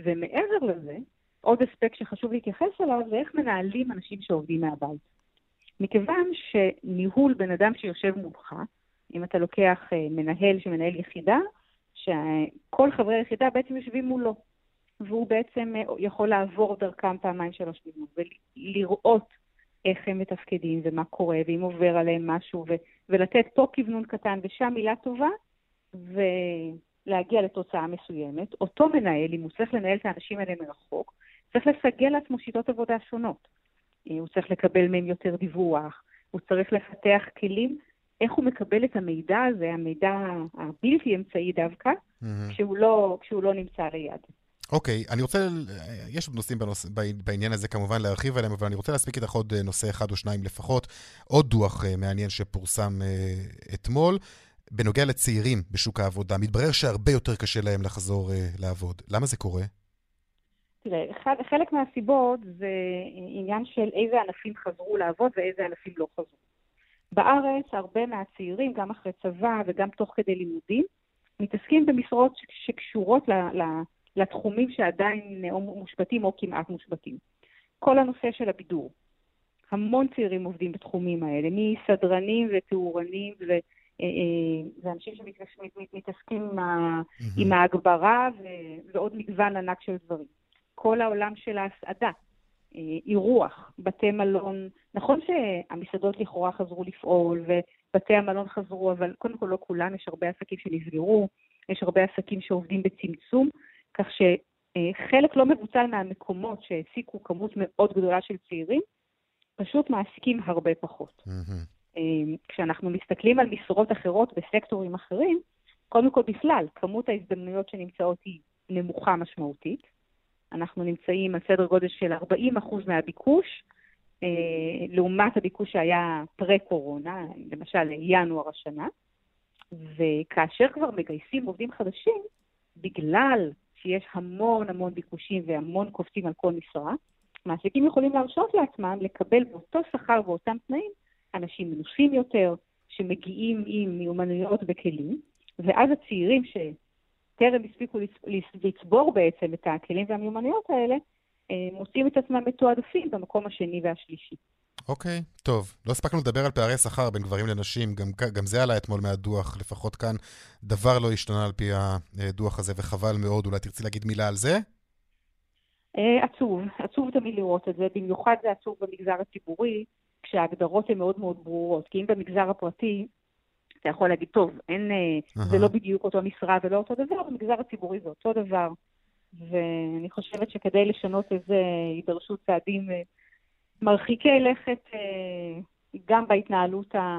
ומעבר לזה, עוד אספקט שחשוב להתייחס אליו זה איך מנהלים אנשים שעובדים מהבית. מכיוון שניהול בן אדם שיושב מולך, אם אתה לוקח אה, מנהל שמנהל יחידה, שכל חברי היחידה בעצם יושבים מולו, והוא בעצם אה, יכול לעבור דרכם פעמיים שלוש בימות, ולראות איך הם מתפקדים ומה קורה, ואם עובר עליהם משהו, ו- ולתת פה כוונון קטן ושם מילה טובה, ולהגיע לתוצאה מסוימת. אותו מנהל, אם הוא צריך לנהל את האנשים האלה מרחוק, צריך לסגל לעצמו שיטות עבודה שונות. אה, הוא צריך לקבל מהם יותר דיווח, הוא צריך לפתח כלים איך הוא מקבל את המידע הזה, המידע הבלתי אמצעי דווקא, מהמם. כשהוא לא, כשהוא לא נמצא ליד. אוקיי, אני רוצה, יש עוד נושאים בנוס, בעניין הזה כמובן להרחיב עליהם, אבל אני רוצה להספיק איתך עוד אה, נושא אחד או שניים לפחות. עוד דוח אה, מעניין שפורסם אה, אתמול, בנוגע לצעירים בשוק העבודה. מתברר שהרבה יותר קשה להם לחזור אה, לעבוד. למה זה קורה? תראה, חלק מהסיבות זה עניין של איזה ענפים חזרו לעבוד ואיזה ענפים לא חזרו. בארץ הרבה מהצעירים, גם אחרי צבא וגם תוך כדי לימודים, מתעסקים במשרות שקשורות ל, ל, לתחומים שעדיין או מושבתים או כמעט מושבתים. כל הנושא של הבידור. המון צעירים עובדים בתחומים האלה, מסדרנים ותאורנים ו... אה, אה, ואנשים שמתעסקים עם, ההגברה ועוד מגוון ענק של דברים. כל העולם של ההסעדה, אה, אירוח, בתי מלון, נכון שהמסעדות לכאורה חזרו לפעול ובתי המלון חזרו, אבל קודם כל לא כולם, יש הרבה עסקים שנסגרו, יש הרבה עסקים שעובדים בצמצום, כך שחלק לא מבוטל מהמקומות שהעסיקו כמות מאוד גדולה של צעירים, פשוט מעסיקים הרבה פחות. אה, כשאנחנו מסתכלים על משרות אחרות בסקטורים אחרים, קודם כל בכלל, כמות ההזדמנויות שנמצאות היא נמוכה משמעותית. אנחנו נמצאים על סדר גודל של 40% מהביקוש, אה, לעומת הביקוש שהיה פרה-קורונה, למשל ינואר השנה. וכאשר כבר מגייסים עובדים חדשים, בגלל שיש המון המון ביקושים והמון קופצים על כל משרה, מעסיקים יכולים להרשות לעצמם לקבל באותו שכר ואותם תנאים אנשים מנוסים יותר, שמגיעים עם מיומנויות וכלים, ואז הצעירים שטרם הספיקו לצ- לצ- לצבור בעצם את הכלים והמיומנויות האלה, אה, מוצאים את עצמם מתועדפים במקום השני והשלישי. אוקיי, טוב. לא הספקנו לדבר על פערי שכר בין גברים לנשים, גם, גם זה עלה אתמול מהדוח, לפחות כאן דבר לא השתנה על פי הדוח הזה, וחבל מאוד. אולי תרצי להגיד מילה על זה? אה, עצוב, עצוב תמיד לראות את זה, במיוחד זה עצוב במגזר הציבורי, כשההגדרות הן מאוד מאוד ברורות. כי אם במגזר הפרטי, אתה יכול להגיד, טוב, אין, אה, זה. לא בדיוק אותו משרה ולא אותו דבר, במגזר הציבורי זה אותו דבר. ואני חושבת שכדי לשנות את זה יידרשו צעדים אה, מרחיקי לכת אה, גם בהתנהלות, ה...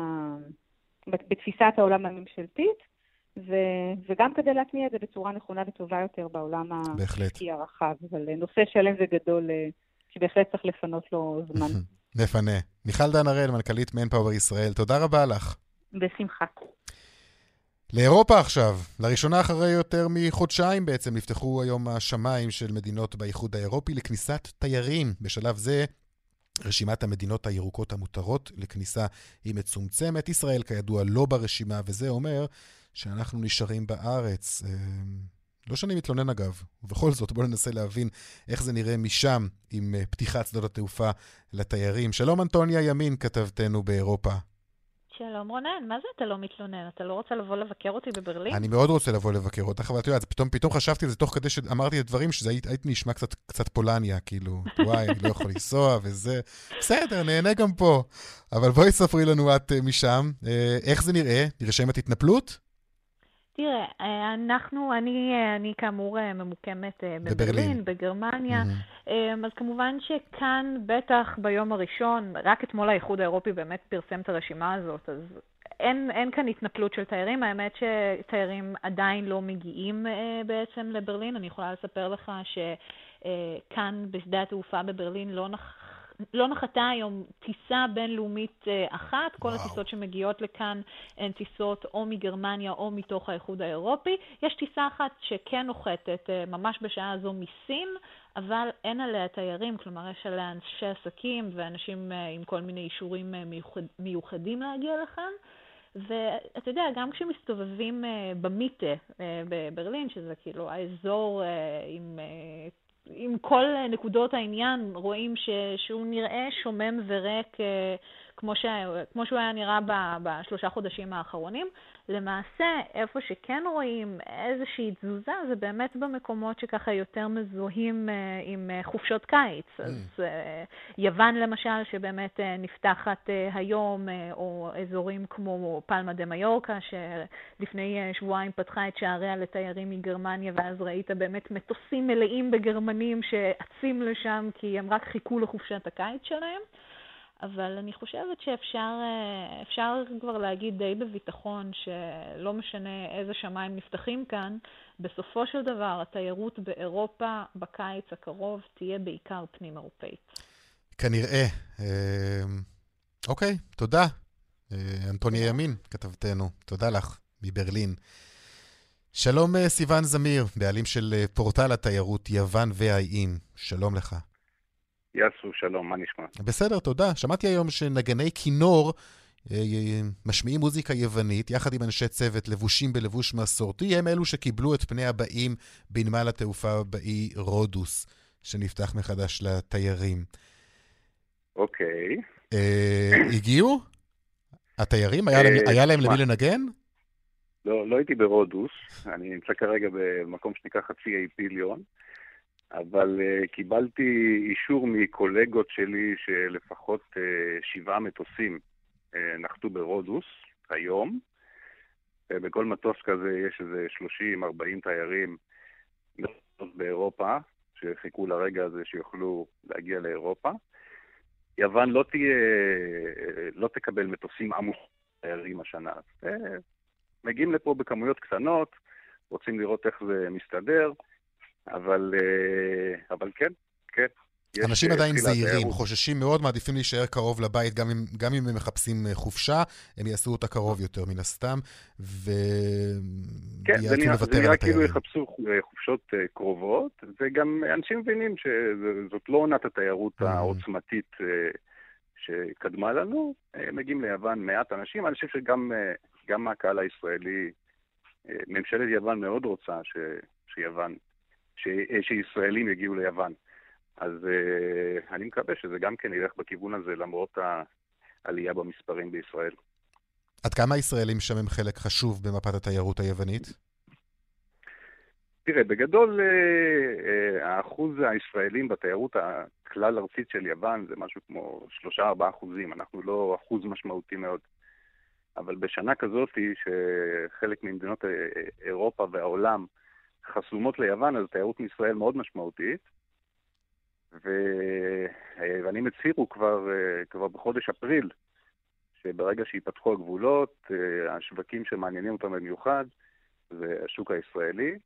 בתפיסת העולם הממשלתית, ו... וגם כדי להטמיע את זה בצורה נכונה וטובה יותר בעולם. העסקי הרחב, אבל נושא שלם וגדול שבהחלט צריך לפנות לו זמן. נפנה. מיכל דן הראל, מנכ"לית מנפאוור ישראל, תודה רבה לך. בשמחה. לאירופה עכשיו, לראשונה אחרי יותר מחודשיים בעצם נפתחו היום השמיים של מדינות באיחוד האירופי לכניסת תיירים. בשלב זה רשימת המדינות הירוקות המותרות לכניסה היא מצומצמת. ישראל כידוע לא ברשימה, וזה אומר שאנחנו נשארים בארץ. אה, לא שאני מתלונן אגב, ובכל זאת בואו ננסה להבין איך זה נראה משם עם אה, פתיחת שדות התעופה לתיירים. שלום אנטוניה ימין, כתבתנו באירופה. שלום רונן, מה זה אתה לא מתלונן? אתה לא רוצה לבוא לבקר אותי בברלין? אני מאוד רוצה לבוא לבקר אותך, אבל את יודעת, פתאום, פתאום חשבתי על זה תוך כדי שאמרתי את הדברים, שזה היית, היית נשמע קצת, קצת פולניה, כאילו, וואי, אני לא יכול לנסוע וזה. בסדר, נהנה גם פה. אבל בואי ספרי לנו את אה, משם, אה, איך זה נראה? נרשמת התנפלות? תראה, אה, אנחנו, אני, אה, אני כאמור אה, ממוקמת בברלין, בגרמניה, mm-hmm. אז כמובן שכאן, בטח ביום הראשון, רק אתמול האיחוד האירופי באמת פרסם את הרשימה הזאת, אז אין, אין כאן התנפלות של תיירים, האמת שתיירים עדיין לא מגיעים בעצם לברלין. אני יכולה לספר לך שכאן בשדה התעופה בברלין לא נח... לא נחתה היום טיסה בינלאומית אה, אחת, כל וואו. הטיסות שמגיעות לכאן הן טיסות או מגרמניה או מתוך האיחוד האירופי. יש טיסה אחת שכן נוחתת אה, ממש בשעה הזו מסין, אבל אין עליה תיירים, כלומר יש עליה אנשי עסקים ואנשים אה, עם כל מיני אישורים מיוחד, מיוחדים להגיע לכאן. ואתה יודע, גם כשמסתובבים במיטה בברלין, שזה כאילו האזור עם עם כל נקודות העניין רואים ש, שהוא נראה שומם וריק אה, כמו, ש, כמו שהוא היה נראה בשלושה חודשים האחרונים. למעשה, איפה שכן רואים איזושהי תזוזה, זה באמת במקומות שככה יותר מזוהים uh, עם uh, חופשות קיץ. Mm. אז uh, יוון למשל, שבאמת uh, נפתחת uh, היום, uh, או אזורים כמו פלמה דה מיורקה, שלפני uh, שבועיים פתחה את שעריה לתיירים מגרמניה, ואז ראית באמת מטוסים מלאים בגרמנים שאצים לשם, כי הם רק חיכו לחופשת הקיץ שלהם. אבל אני חושבת שאפשר אה, כבר להגיד די בביטחון שלא משנה איזה שמיים נפתחים כאן, בסופו של דבר התיירות באירופה בקיץ הקרוב תהיה בעיקר פנים-אירופאית. כנראה. אה, אוקיי, תודה. אה, אנטוניה ימין, כתבתנו. תודה לך, מברלין. שלום סיון זמיר, בעלים של פורטל התיירות יוון והאיים. שלום לך. יאסו, שלום, מה נשמע? בסדר, תודה. שמעתי היום שנגני כינור אה, אה, משמיעים מוזיקה יוונית, יחד עם אנשי צוות לבושים בלבוש מסורתי, הם אלו שקיבלו את פני הבאים בנמל התעופה באי רודוס, שנפתח מחדש לתיירים. אוקיי. אה, הגיעו? התיירים? היה, להם, היה להם למי לנגן? לא, לא הייתי ברודוס, אני נמצא כרגע במקום שנקרא חצי אי פיליון. אבל uh, קיבלתי אישור מקולגות שלי שלפחות uh, שבעה מטוסים uh, נחתו ברודוס היום. Uh, בכל מטוס כזה יש איזה 30-40 תיירים באירופה, שחיכו לרגע הזה שיוכלו להגיע לאירופה. יוון לא תהיה, לא תקבל מטוסים עמוס תיירים השנה. מגיעים לפה בכמויות קטנות, רוצים לראות איך זה מסתדר. אבל, אה, אבל כן, כן. אנשים אה, עדיין זהירים, חוששים מאוד, מעדיפים להישאר קרוב לבית, גם אם, גם אם הם מחפשים אה, חופשה, הם יעשו אותה קרוב יותר מן הסתם, כן, זה נראה, זה נראה כאילו יחפשו חופשות קרובות, וגם אנשים מבינים שזאת לא עונת התיירות mm. העוצמתית שקדמה לנו, מגיעים ליוון מעט אנשים, אני חושב שגם מהקהל הישראלי, ממשלת יוון מאוד רוצה ש, שיוון ש, שישראלים יגיעו ליוון. אז uh, אני מקווה שזה גם כן ילך בכיוון הזה, למרות העלייה במספרים בישראל. עד כמה הישראלים שם הם חלק חשוב במפת התיירות היוונית? תראה, בגדול uh, האחוז הישראלים בתיירות הכלל-ארצית של יוון זה משהו כמו 3-4 אחוזים, אנחנו לא אחוז משמעותי מאוד. אבל בשנה כזאת, שחלק ממדינות אירופה והעולם חסומות ליוון, אז תיירות מישראל מאוד משמעותית. והיוונים הצהירו כבר, כבר בחודש אפריל, שברגע שייפתחו הגבולות, השווקים שמעניינים אותם במיוחד זה השוק הישראלי.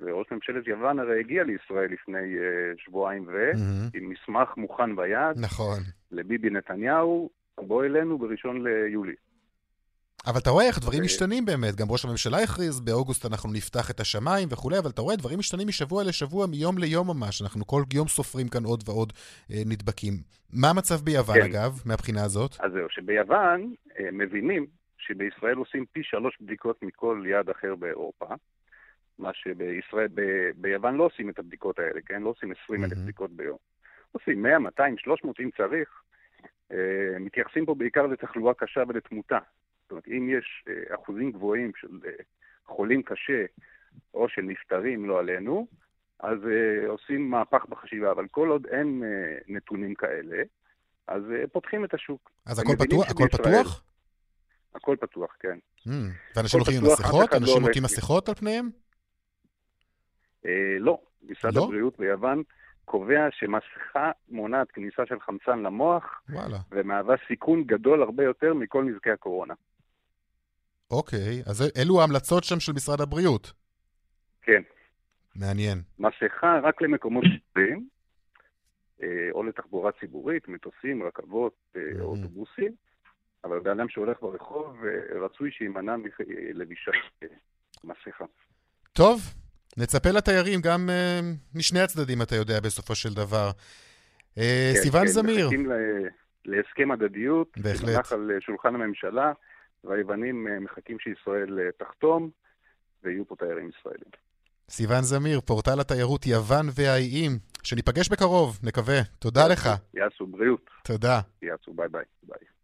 וראש ממשלת יוון הרי הגיע לישראל לפני שבועיים ו... mm-hmm. עם מסמך מוכן ביד. נכון. לביבי נתניהו, בוא אלינו בראשון ליולי. אבל אתה רואה איך דברים משתנים באמת, גם ראש הממשלה הכריז, באוגוסט אנחנו נפתח את השמיים וכולי, אבל אתה רואה דברים משתנים משבוע לשבוע, מיום ליום ממש, אנחנו כל יום סופרים כאן עוד ועוד אה, נדבקים. מה המצב ביוון, כן. אגב, מהבחינה הזאת? אז זהו, שביוון אה, מבינים שבישראל עושים פי שלוש בדיקות מכל יעד אחר באירופה, מה שבישראל, ב, ביוון לא עושים את הבדיקות האלה, כן? לא עושים 20 אלף mm-hmm. בדיקות ביום. עושים 100, 200, 300 אם צריך. אה, מתייחסים פה בעיקר לתחלואה קשה ולתמותה. אומרת, אם יש אה, אחוזים גבוהים של אה, חולים קשה או של נפטרים, לא עלינו, אז uh, עושים מהפך בחשיבה, אבל כל עוד אין נתונים כאלה, אז פותחים את השוק. אז הכל פתוח? הכל פתוח? הכל פתוח, כן. Mm, ואנשים הולכים עם מסכות? לא אנשים עוטים מסכות על פניהם? אה, לא. משרד לא? הבריאות ביוון קובע שמסכה מונעת כניסה של חמצן למוח, וואלה. ומהווה סיכון גדול הרבה יותר מכל נזקי הקורונה. אוקיי, אז אלו ההמלצות שם של משרד הבריאות. כן. מעניין. מסכה רק למקומות ציבוריים, אה, או לתחבורה ציבורית, מטוסים, רכבות, אה. אוטובוסים, אבל בן אדם שהולך ברחוב, אה, רצוי שימנע מלבישת מסכה. טוב, נצפה לתיירים גם משני הצדדים, אתה יודע, בסופו של דבר. כן, סיון כן, זמיר, מחכים להסכם הדדיות, בהחלט. שמונח על שולחן הממשלה, והיוונים אה, מחכים שישראל אה, תחתום, ויהיו פה תיירים ישראלים. סיון זמיר, פורטל התיירות יוון והאיים, שניפגש בקרוב, נקווה. תודה לך. יעשו בריאות, תודה. יעשו ביי ביי. ביי.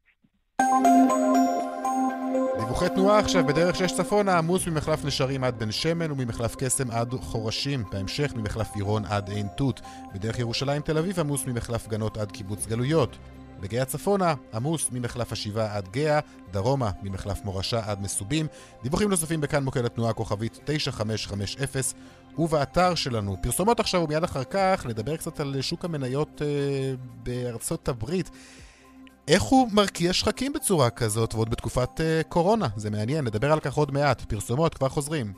דיווחי תנועה עכשיו בדרך שש צפונה, עמוס ממחלף נשרים עד בן שמן וממחלף קסם עד חורשים. בהמשך ממחלף עירון עד עין תות. בדרך ירושלים תל אביב עמוס ממחלף גנות עד קיבוץ גלויות. בגהה צפונה, עמוס ממחלף השבעה עד גהה, דרומה ממחלף מורשה עד מסובים. דיווחים נוספים בכאן מוקד התנועה כוכבית 9550 ובאתר שלנו. פרסומות עכשיו ומיד אחר כך נדבר קצת על שוק המניות אה, בארצות הברית. איך הוא מרקיע שחקים בצורה כזאת, ועוד בתקופת uh, קורונה? זה מעניין, נדבר על כך עוד מעט. פרסומות, כבר חוזרים.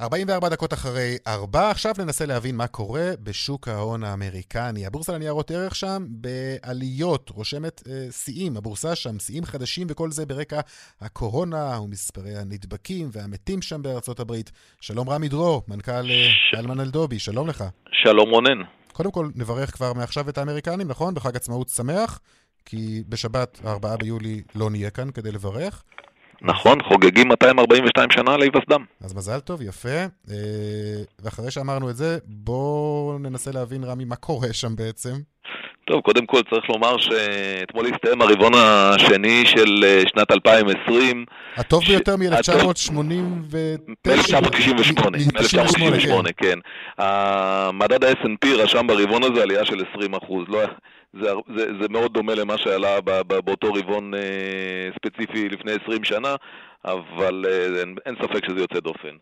44 דקות אחרי 4, עכשיו ננסה להבין מה קורה בשוק ההון האמריקני. הבורסה לניירות ערך שם בעליות, רושמת uh, שיאים, הבורסה שם, שיאים חדשים וכל זה ברקע הקורונה ומספרי הנדבקים והמתים שם בארצות הברית. שלום רמי דרור, מנכ"ל uh, אלמן אלדובי, שלום לך. שלום רונן. קודם כל, נברך כבר מעכשיו את האמריקנים, נכון? בחג עצמאות שמח, כי בשבת, ה-4 ביולי, לא נהיה כאן כדי לברך. נכון, חוגגים 242 שנה להיווסדם. אז מזל טוב, יפה. אה, ואחרי שאמרנו את זה, בואו ננסה להבין, רמי, מה קורה שם בעצם. טוב, קודם כל צריך לומר שאתמול הסתיים הרבעון השני של אה, שנת 2020. הטוב ש- ביותר הטוב- מ-1989. מ-1998, מ-98, מ-1998, כן. המדד ה-S&P רשם ברבעון הזה עלייה של 20 אחוז. לא, זה, זה, זה מאוד דומה למה שעלה ב, ב, באותו רבעון אה, ספציפי לפני 20 שנה, אבל אה, אין, אין ספק שזה יוצא דופן.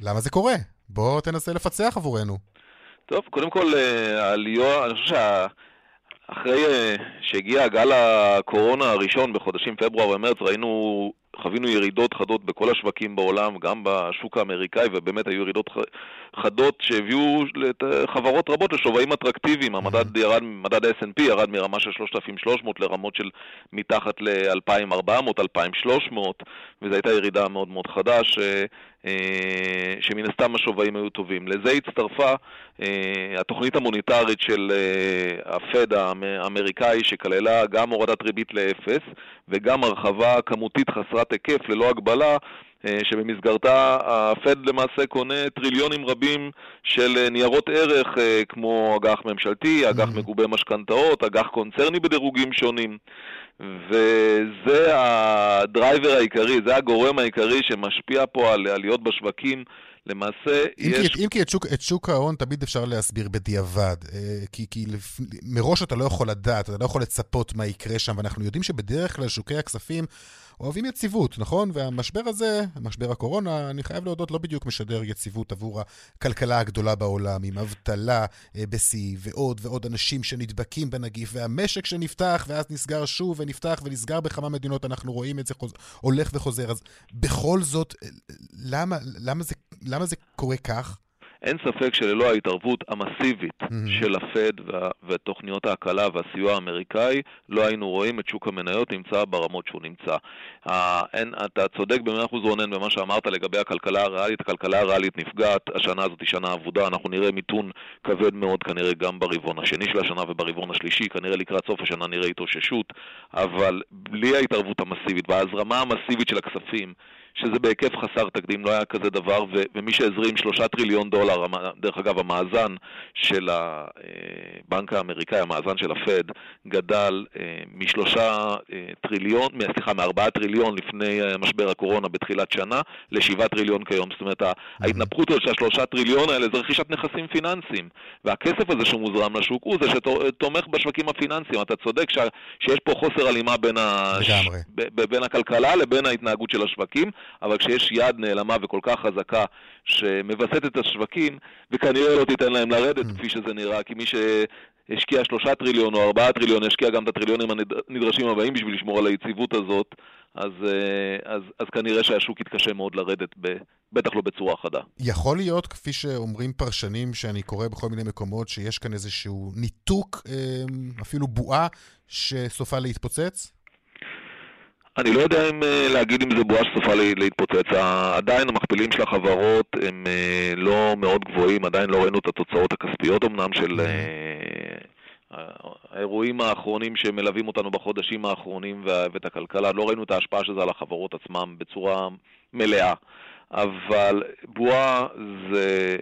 למה זה קורה? בוא תנסה לפצח עבורנו. טוב, קודם כל, אה, העלייה, אני חושב שאחרי אה, שהגיע גל הקורונה הראשון בחודשים פברואר ומרץ, ראינו, חווינו ירידות חדות בכל השווקים בעולם, גם בשוק האמריקאי, ובאמת היו ירידות חדות שהביאו אה, חברות רבות לשווים אטרקטיביים. המדד ירד, מדד ה-S&P ירד מרמה של 3,300 לרמות של מתחת ל-2,400, 2,300, וזו הייתה ירידה מאוד מאוד חדה, ש... אה, שמן הסתם השווים היו טובים. לזה הצטרפה אה, התוכנית המוניטרית של אה, הפד האמ- האמריקאי, שכללה גם הורדת ריבית לאפס וגם הרחבה כמותית חסרת היקף ללא הגבלה, שבמסגרתה הפד למעשה קונה טריליונים רבים של ניירות ערך, כמו אג"ח ממשלתי, אג"ח Mhm. מגובה משכנתאות, אג"ח קונצרני בדירוגים שונים. וזה הדרייבר העיקרי, זה הגורם העיקרי שמשפיע פה על עליות בשווקים. למעשה אם יש... כי, אם כי את, שוק, את שוק ההון תמיד אפשר להסביר בדיעבד, אה, כי, כי לפ... מראש אתה לא יכול לדעת, אתה לא יכול לצפות מה יקרה שם, ואנחנו יודעים שבדרך כלל שוקי הכספים אוהבים יציבות, נכון? והמשבר הזה, משבר הקורונה, אני חייב להודות, לא בדיוק משדר יציבות עבור הכלכלה הגדולה בעולם, עם אבטלה אה, בשיא, ועוד ועוד אנשים שנדבקים בנגיף, והמשק שנפתח, ואז נסגר שוב, ונפתח ונסגר בכמה מדינות, אנחנו רואים את זה חוז... הולך וחוזר. אז בכל זאת, אה, למה, למה, זה, למה זה קורה כך? אין ספק שללא ההתערבות המסיבית Mhm. של הפד וה- ותוכניות ההקלה והסיוע האמריקאי, לא היינו רואים את שוק המניות נמצא ברמות שהוא נמצא. אה, אין, אתה צודק במאה אחוז רונן במה שאמרת לגבי הכלכלה הריאלית, הכלכלה הריאלית נפגעת, השנה הזאת היא שנה אבודה, אנחנו נראה מיתון כבד מאוד כנראה גם ברבעון השני של השנה וברבעון השלישי, כנראה לקראת סוף השנה נראה התאוששות, אבל בלי ההתערבות המסיבית וההזרמה המסיבית של הכספים שזה בהיקף חסר תקדים, לא היה כזה דבר, ו- ומי שהזרים שלושה טריליון דולר, דרך אגב, המאזן של הבנק האמריקאי, המאזן של הפד, גדל אה, משלושה אה, טריליון, סליחה, מארבעה טריליון לפני משבר הקורונה בתחילת שנה, לשבעה טריליון כיום. זאת אומרת, ההתנפחות של השלושה טריליון האלה זה רכישת נכסים פיננסיים, והכסף הזה שמוזרם לשוק הוא זה שתומך בשווקים הפיננסיים. אתה צודק ש- שיש פה חוסר הלימה בין, ה... ב- בין הכלכלה לבין ההתנהגות של השווקים, אבל כשיש יד נעלמה וכל כך חזקה שמווסת את השווקים, וכנראה לא תיתן להם לרדת כפי שזה נראה, כי מי שהשקיע שלושה טריליון או ארבעה טריליון, ישקיע גם את הטריליונים הנדרשים הבאים בשביל לשמור על היציבות הזאת, אז, אז, אז כנראה שהשוק יתקשה מאוד לרדת, ב, בטח לא בצורה חדה. יכול להיות, כפי שאומרים פרשנים שאני קורא בכל מיני מקומות, שיש כאן איזשהו ניתוק, אפילו בועה, שסופה להתפוצץ? אני לא יודע אם להגיד אם זה בועה שסופה להתפוצץ. עדיין המכפילים של החברות הם לא מאוד גבוהים, עדיין לא ראינו את התוצאות הכספיות אמנם של האירועים האחרונים שמלווים אותנו בחודשים האחרונים ואת הכלכלה. לא ראינו את ההשפעה של זה על החברות עצמם בצורה מלאה. אבל בועה זה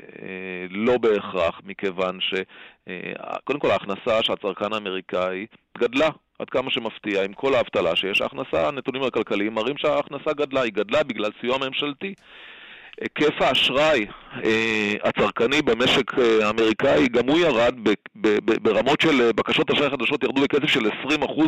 לא בהכרח, מכיוון שקודם כל ההכנסה של הצרכן האמריקאי גדלה. עד כמה שמפתיע, עם כל האבטלה שיש, ההכנסה, הנתונים הכלכליים מראים שההכנסה גדלה, היא גדלה בגלל סיוע ממשלתי. היקף האשראי אה, הצרכני במשק האמריקאי, גם הוא ירד ב, ב, ב, ברמות של בקשות אשראי חדשות, ירדו בקצב של 20% אה,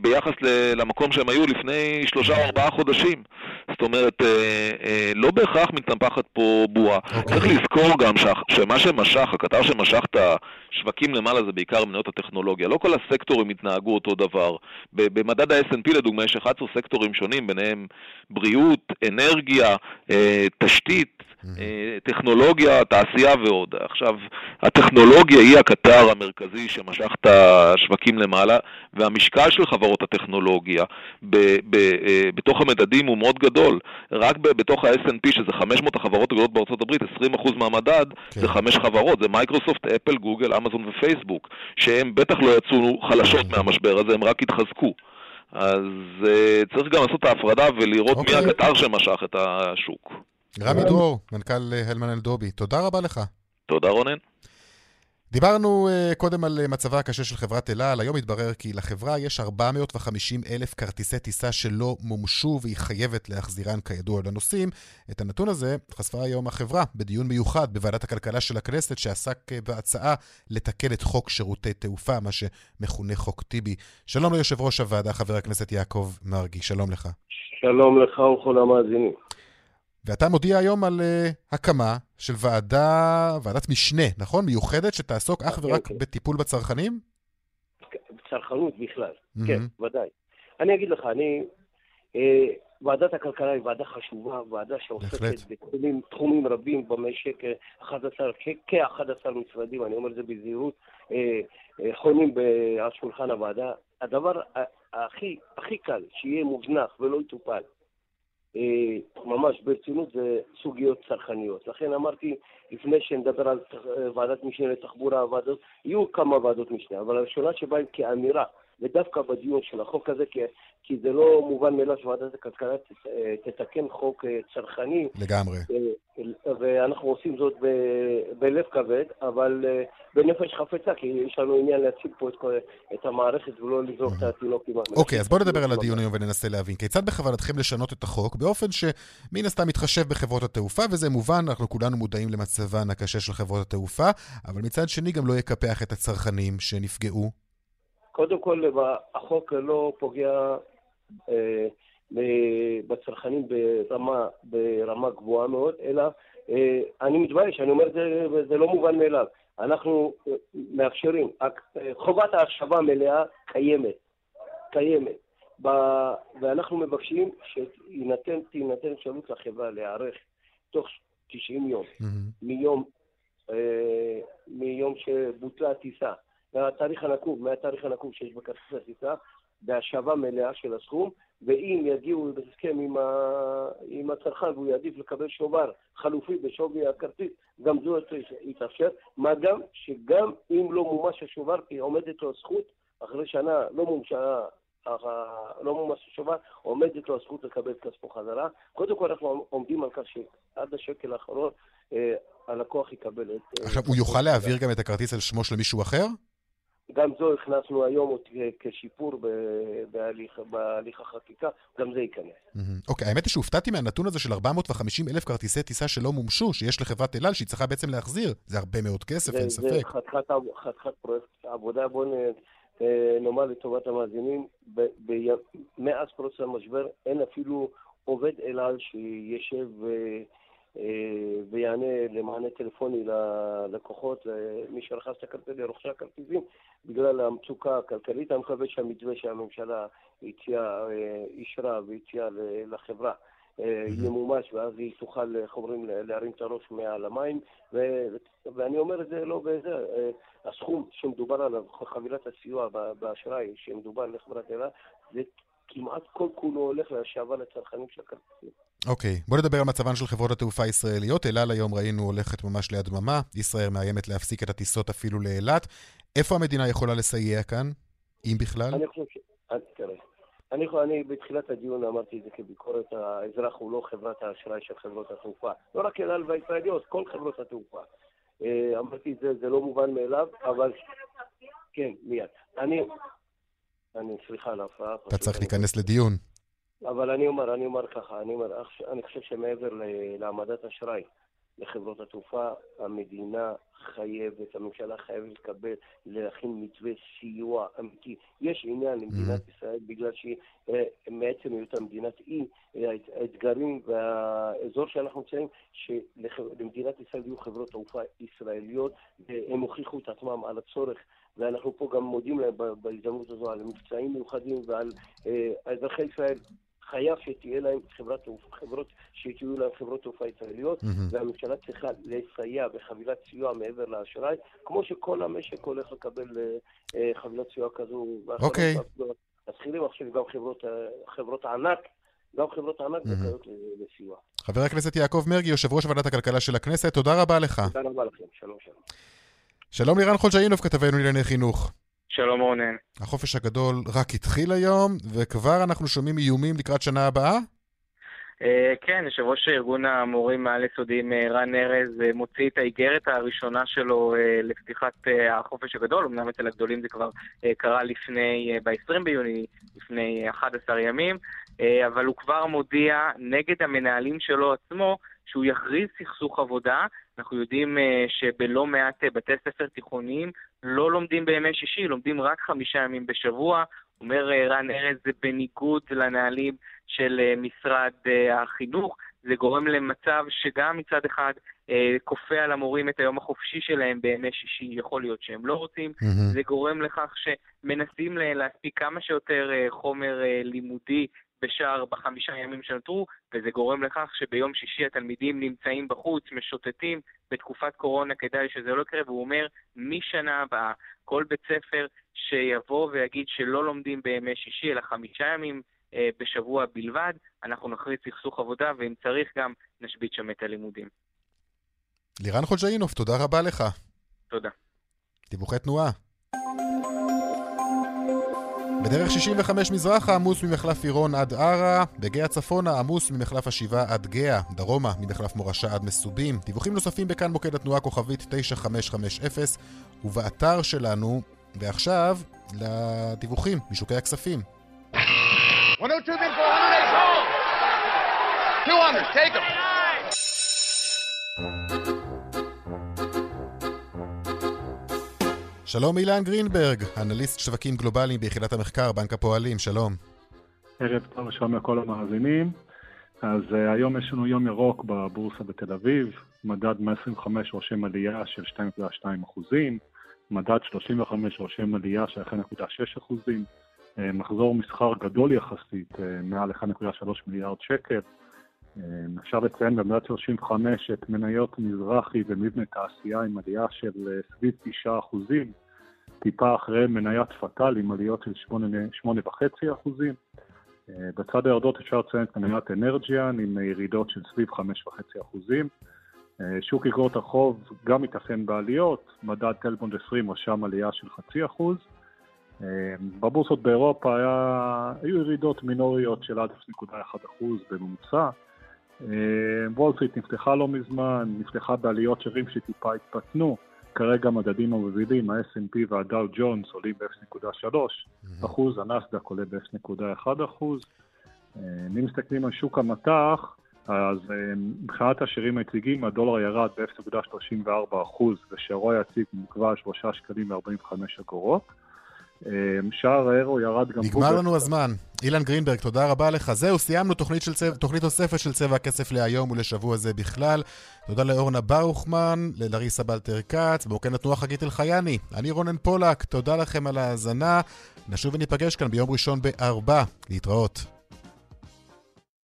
ביחס למקום שהם היו לפני שלושה או ארבעה חודשים. זאת אומרת, אה, אה, לא בהכרח מתנפחת פה בועה. Okay. צריך לזכור גם שמה שמשך, הקטר שמשך את השווקים למעלה זה בעיקר מניות הטכנולוגיה. לא כל הסקטורים התנהגו אותו דבר. במדד ה-S&P לדוגמה יש 11 סקטורים שונים, ביניהם בריאות, אנרגיה, תשתית, טכנולוגיה, תעשייה ועוד. עכשיו, הטכנולוגיה היא הקטר המרכזי שמשך את השווקים למעלה, והמשקל של חברות הטכנולוגיה ב- ב- בתוך המדדים הוא מאוד גדול. רק ב- בתוך ה-S&P, שזה 500 החברות הגדולות בארצות הברית, 20% מהמדד כן. זה חמש חברות, זה מייקרוסופט, אפל, גוגל, אמזון ופייסבוק, שהם בטח לא יצאו חלשות מהמשבר הזה, הם רק התחזקו. אז uh, צריך גם לעשות את ההפרדה ולראות okay. מי אוקיי. הקטר שמשך את השוק. רמי דרור, מנכ"ל הלמן אלדובי, תודה רבה לך. תודה רונן. דיברנו uh, קודם על uh, מצבה הקשה של חברת אל על, היום התברר כי לחברה יש 450 אלף כרטיסי טיסה שלא מומשו והיא חייבת להחזירן כידוע לנוסעים. את הנתון הזה חשפה היום החברה בדיון מיוחד בוועדת הכלכלה של הכנסת שעסק uh, בהצעה לתקן את חוק שירותי תעופה, מה שמכונה חוק טיבי. שלום ליושב ראש הוועדה, חבר הכנסת יעקב מרגי, שלום לך. שלום לך וכל המאזינים. ואתה מודיע היום על uh, הקמה של ועדה, ועדת משנה, נכון? מיוחדת, שתעסוק אך ורק okay. בטיפול בצרכנים? בצרכנות בכלל, mm-hmm. כן, ודאי. אני אגיד לך, אני... אה, ועדת הכלכלה היא ועדה חשובה, ועדה שעוסקת בתחומים רבים במשק, 11, כ-11 משרדים, אני אומר את זה בזהירות, אה, אה, חונים על שולחן הוועדה. הדבר הכי, הכי קל שיהיה מוזנח ולא יטופל אה, ממש ברצינות זה סוגיות צרכניות. לכן אמרתי, לפני שנדבר על ועדת משנה לתחבורה, ועדות, יהיו כמה ועדות משנה, אבל הראשונה שבהן כאמירה, ודווקא בדיון של החוק הזה, כי, כי זה לא מובן מאליו שוועדת הכלכלה תתקן חוק אה, צרכני. לגמרי. אה, ואנחנו עושים זאת ב, בלב כבד, אבל בנפש חפצה, כי יש לנו עניין להציג פה את, את המערכת ולא לזרוק את התינוק עם המלאכים. אוקיי, אז בואו נדבר על הדיון היום וננסה להבין. כיצד בכוונתכם לשנות את החוק באופן שמן הסתם מתחשב בחברות התעופה, וזה מובן, אנחנו כולנו מודעים למצבן הקשה של חברות התעופה, אבל מצד שני גם לא יקפח את הצרכנים שנפגעו? קודם כל, החוק לא פוגע אה, בצרכנים ברמה, ברמה גבוהה מאוד, אלא אה, אני מתבייש, אני אומר את זה, וזה לא מובן מאליו. אנחנו אה, מאפשרים, אה, חובת ההחשבה המלאה קיימת, קיימת. ב, ואנחנו מבקשים שתינתן אפשרות לחברה להיערך תוך 90 יום, mm-hmm. מיום, אה, מיום שבוטלה הטיסה, מהתאריך הנקוב, מהתאריך הנקוב שיש בכרטיס הטיסה, בהשבה מלאה של הסכום, ואם יגיעו בהסכם עם, ה... עם הצרכן והוא יעדיף לקבל שובר חלופי בשווי הכרטיס, גם זו יתאפשר, מה גם שגם אם לא מומש השובר, כי עומדת לו זכות, אחרי שנה לא מומשה לא מומש השובר, עומדת לו הזכות לקבל את כספו חזרה. קודם כל אנחנו עומדים על כך שעד השקל האחרון אה, הלקוח יקבל את... עכשיו, הוא יוכל להעביר גם את הכרטיס על שמו של מישהו אחר? גם זו הכנסנו היום כשיפור בהליך, בהליך החקיקה, גם זה ייכנס. אוקיי, האמת היא שהופתעתי מהנתון הזה של 450 אלף כרטיסי טיסה שלא מומשו, שיש לחברת אל על, שהיא צריכה בעצם להחזיר. זה הרבה מאוד כסף, אין ספק. זה חתיכת פרויקט עבודה, בואו אה, נאמר לטובת המאזינים, מאז פרוץ המשבר אין אפילו עובד אל על שישב... אה, ויענה למענה טלפוני ללקוחות, למי שרכש את הכרטיסים, לרוכשי הכרטיסים, בגלל המצוקה הכלכלית. אני מקווה שהמתווה שהממשלה הציעה, אה, אישרה והציעה לחברה אה, ימומש, ואז היא תוכל, איך אומרים, להרים את הראש מעל המים. ו... ואני אומר את זה לא בזה, הסכום שמדובר עליו, חבילת הסיוע באשראי שמדובר לחברת אלה, זה כמעט כל כולו הולך להשבה לצרכנים של הכרטיסים. אוקיי, okay, בוא נדבר על מצבן של חברות התעופה הישראליות. אל על היום ראינו הולכת ממש ליד דממה, ישראל מאיימת להפסיק את הטיסות אפילו לאילת. איפה המדינה יכולה לסייע כאן, אם בכלל? אני חושב ש... תראה, אני, אני בתחילת הדיון אמרתי את זה כביקורת, האזרח הוא לא חברת האשראי של חברות התעופה. לא רק אל על והישראליות, כל חברות התעופה. אה, אמרתי את זה, זה לא מובן מאליו, אבל... כן, מיד. אני... אני, סליחה על ההפרעה. אתה צריך להיכנס לדיון. אבל אני אומר, אני אומר ככה, אני, אומר, אני חושב שמעבר להעמדת אשראי לחברות התעופה, המדינה חייבת, הממשלה חייבת לקבל, להכין מתווה סיוע אמיתי. יש עניין למדינת mm-hmm. ישראל בגלל שהיא, אה, מעצם היותה מדינת אי, האתגרים והאזור שאנחנו נמצאים, שלמדינת ישראל יהיו חברות תעופה ישראליות, והם הוכיחו את עצמם על הצורך ואנחנו פה גם מודים להם בהזדמנות הזו על מבצעים מיוחדים ועל אה, אזרחי ישראל חייב שתהיה להם חברת חברות, שתהיו להם חברות תעופה ישראליות, mm-hmm. והממשלה צריכה לסייע בחבילת סיוע מעבר לאשראי, כמו שכל המשק הולך לקבל אה, אה חבילת סיוע כזו. אוקיי. Okay. מתחילים עכשיו גם חברות, אה, חברות ענק, גם חברות ענק mm-hmm. זכאיות לסיוע. חבר הכנסת יעקב מרגי, יושב ראש ועדת הכלכלה של הכנסת, תודה רבה לך. תודה רבה לכם, שלום שלום. שלום לירן חולג'אינוב, כתבנו לענייני חינוך. שלום רונן. החופש הגדול רק התחיל היום, וכבר אנחנו שומעים איומים לקראת שנה הבאה? Uh, כן, יושב ראש ארגון המורים העל-יסודיים uh, רן ארז uh, מוציא את האיגרת הראשונה שלו לפתיחת החופש הגדול, אמנם אצל הגדולים זה כבר קרה לפני, uh, ב-20 ביוני, לפני 11 ימים, אבל הוא כבר מודיע נגד המנהלים שלו עצמו שהוא יכריז סכסוך עבודה. אנחנו יודעים uh, שבלא מעט uh, בתי ספר תיכוניים לא לומדים בימי שישי, לומדים רק חמישה ימים בשבוע. אומר uh, רן ארז, זה בניגוד לנהלים של משרד החינוך. זה גורם למצב שגם מצד אחד אה, כופה על המורים את היום החופשי שלהם בימי שישי, יכול להיות שהם לא רוצים. Mm-hmm. זה גורם לכך שמנסים להספיק כמה שיותר אה, חומר אה, לימודי בשער בחמישה ימים שנותרו, וזה גורם לכך שביום שישי התלמידים נמצאים בחוץ, משוטטים, בתקופת קורונה כדאי שזה לא יקרה, והוא אומר, משנה הבאה, כל בית ספר שיבוא ויגיד שלא לומדים בימי שישי, אלא חמישה ימים אה, בשבוע בלבד, אנחנו נכריז סכסוך עבודה, ואם צריך גם נשבית שם את הלימודים. לירן חוג'אינוף, תודה רבה לך. תודה. דיווחי תנועה. בדרך 65 מזרחה עמוס ממחלף עירון עד ערה, בגאה צפונה עמוס ממחלף השבעה עד גאה, דרומה ממחלף מורשה עד מסובים. דיווחים נוספים בכאן מוקד התנועה כוכבית 9550 ובאתר שלנו, ועכשיו לדיווחים משוקי הכספים. 102 200, take them. שלום אילן גרינברג, אנליסט שווקים גלובליים ביחידת המחקר, בנק הפועלים, שלום. ערב טוב, שלום לכל המאזינים. אז uh, היום יש לנו יום ירוק בבורסה בתל אביב, מדד 125 רושם עלייה של 2.2 אחוזים, מדד 35 רושם עלייה של 1.6 אחוזים, uh, מחזור מסחר גדול יחסית, uh, מעל 1.3 מיליארד שקל. Uh, אפשר לציין במדד 35 את מניות מזרחי ומבנה תעשייה עם עלייה של uh, סביב 9 אחוזים. טיפה אחרי מניית פתאל עם עליות של 8.5 אחוזים. אה, בצד הירידות אפשר לציין את מניית אנרג'יאן עם ירידות של סביב 5.5 אחוזים. אה, שוק אגרות החוב גם מתאפיין בעליות, מדד טלבונד 20 רשם עלייה של חצי אחוז. בבורסות באירופה היה, היו ירידות מינוריות של עד 0.1% בממוצע. וול סטריט נפתחה לא מזמן, נפתחה בעליות שערים שטיפה התמתנו. כרגע מדדים המובילים, ה-S&P והדאו ג'ונס עולים ב-0.3 אחוז, הנסדק עולה ב-0.1 אחוז. אם מסתכלים על שוק המטח, אז מבחינת השירים היציגים הדולר ירד ב-0.34 אחוז ושערו היציג נקבע 3 שקלים ו-45 אגורות. שער האירו ירד גם... נגמר לנו הזמן. אילן גרינברג, תודה רבה לך. זהו, סיימנו תוכנית, של צבע, תוכנית נוספת של צבע הכסף להיום ולשבוע זה בכלל. תודה לאורנה ברוכמן, ללריסה בלטר כץ, באוקן התנועה חגית אלחייני. אני רונן פולק, תודה לכם על ההאזנה. נשוב וניפגש כאן ביום ראשון בארבע. להתראות.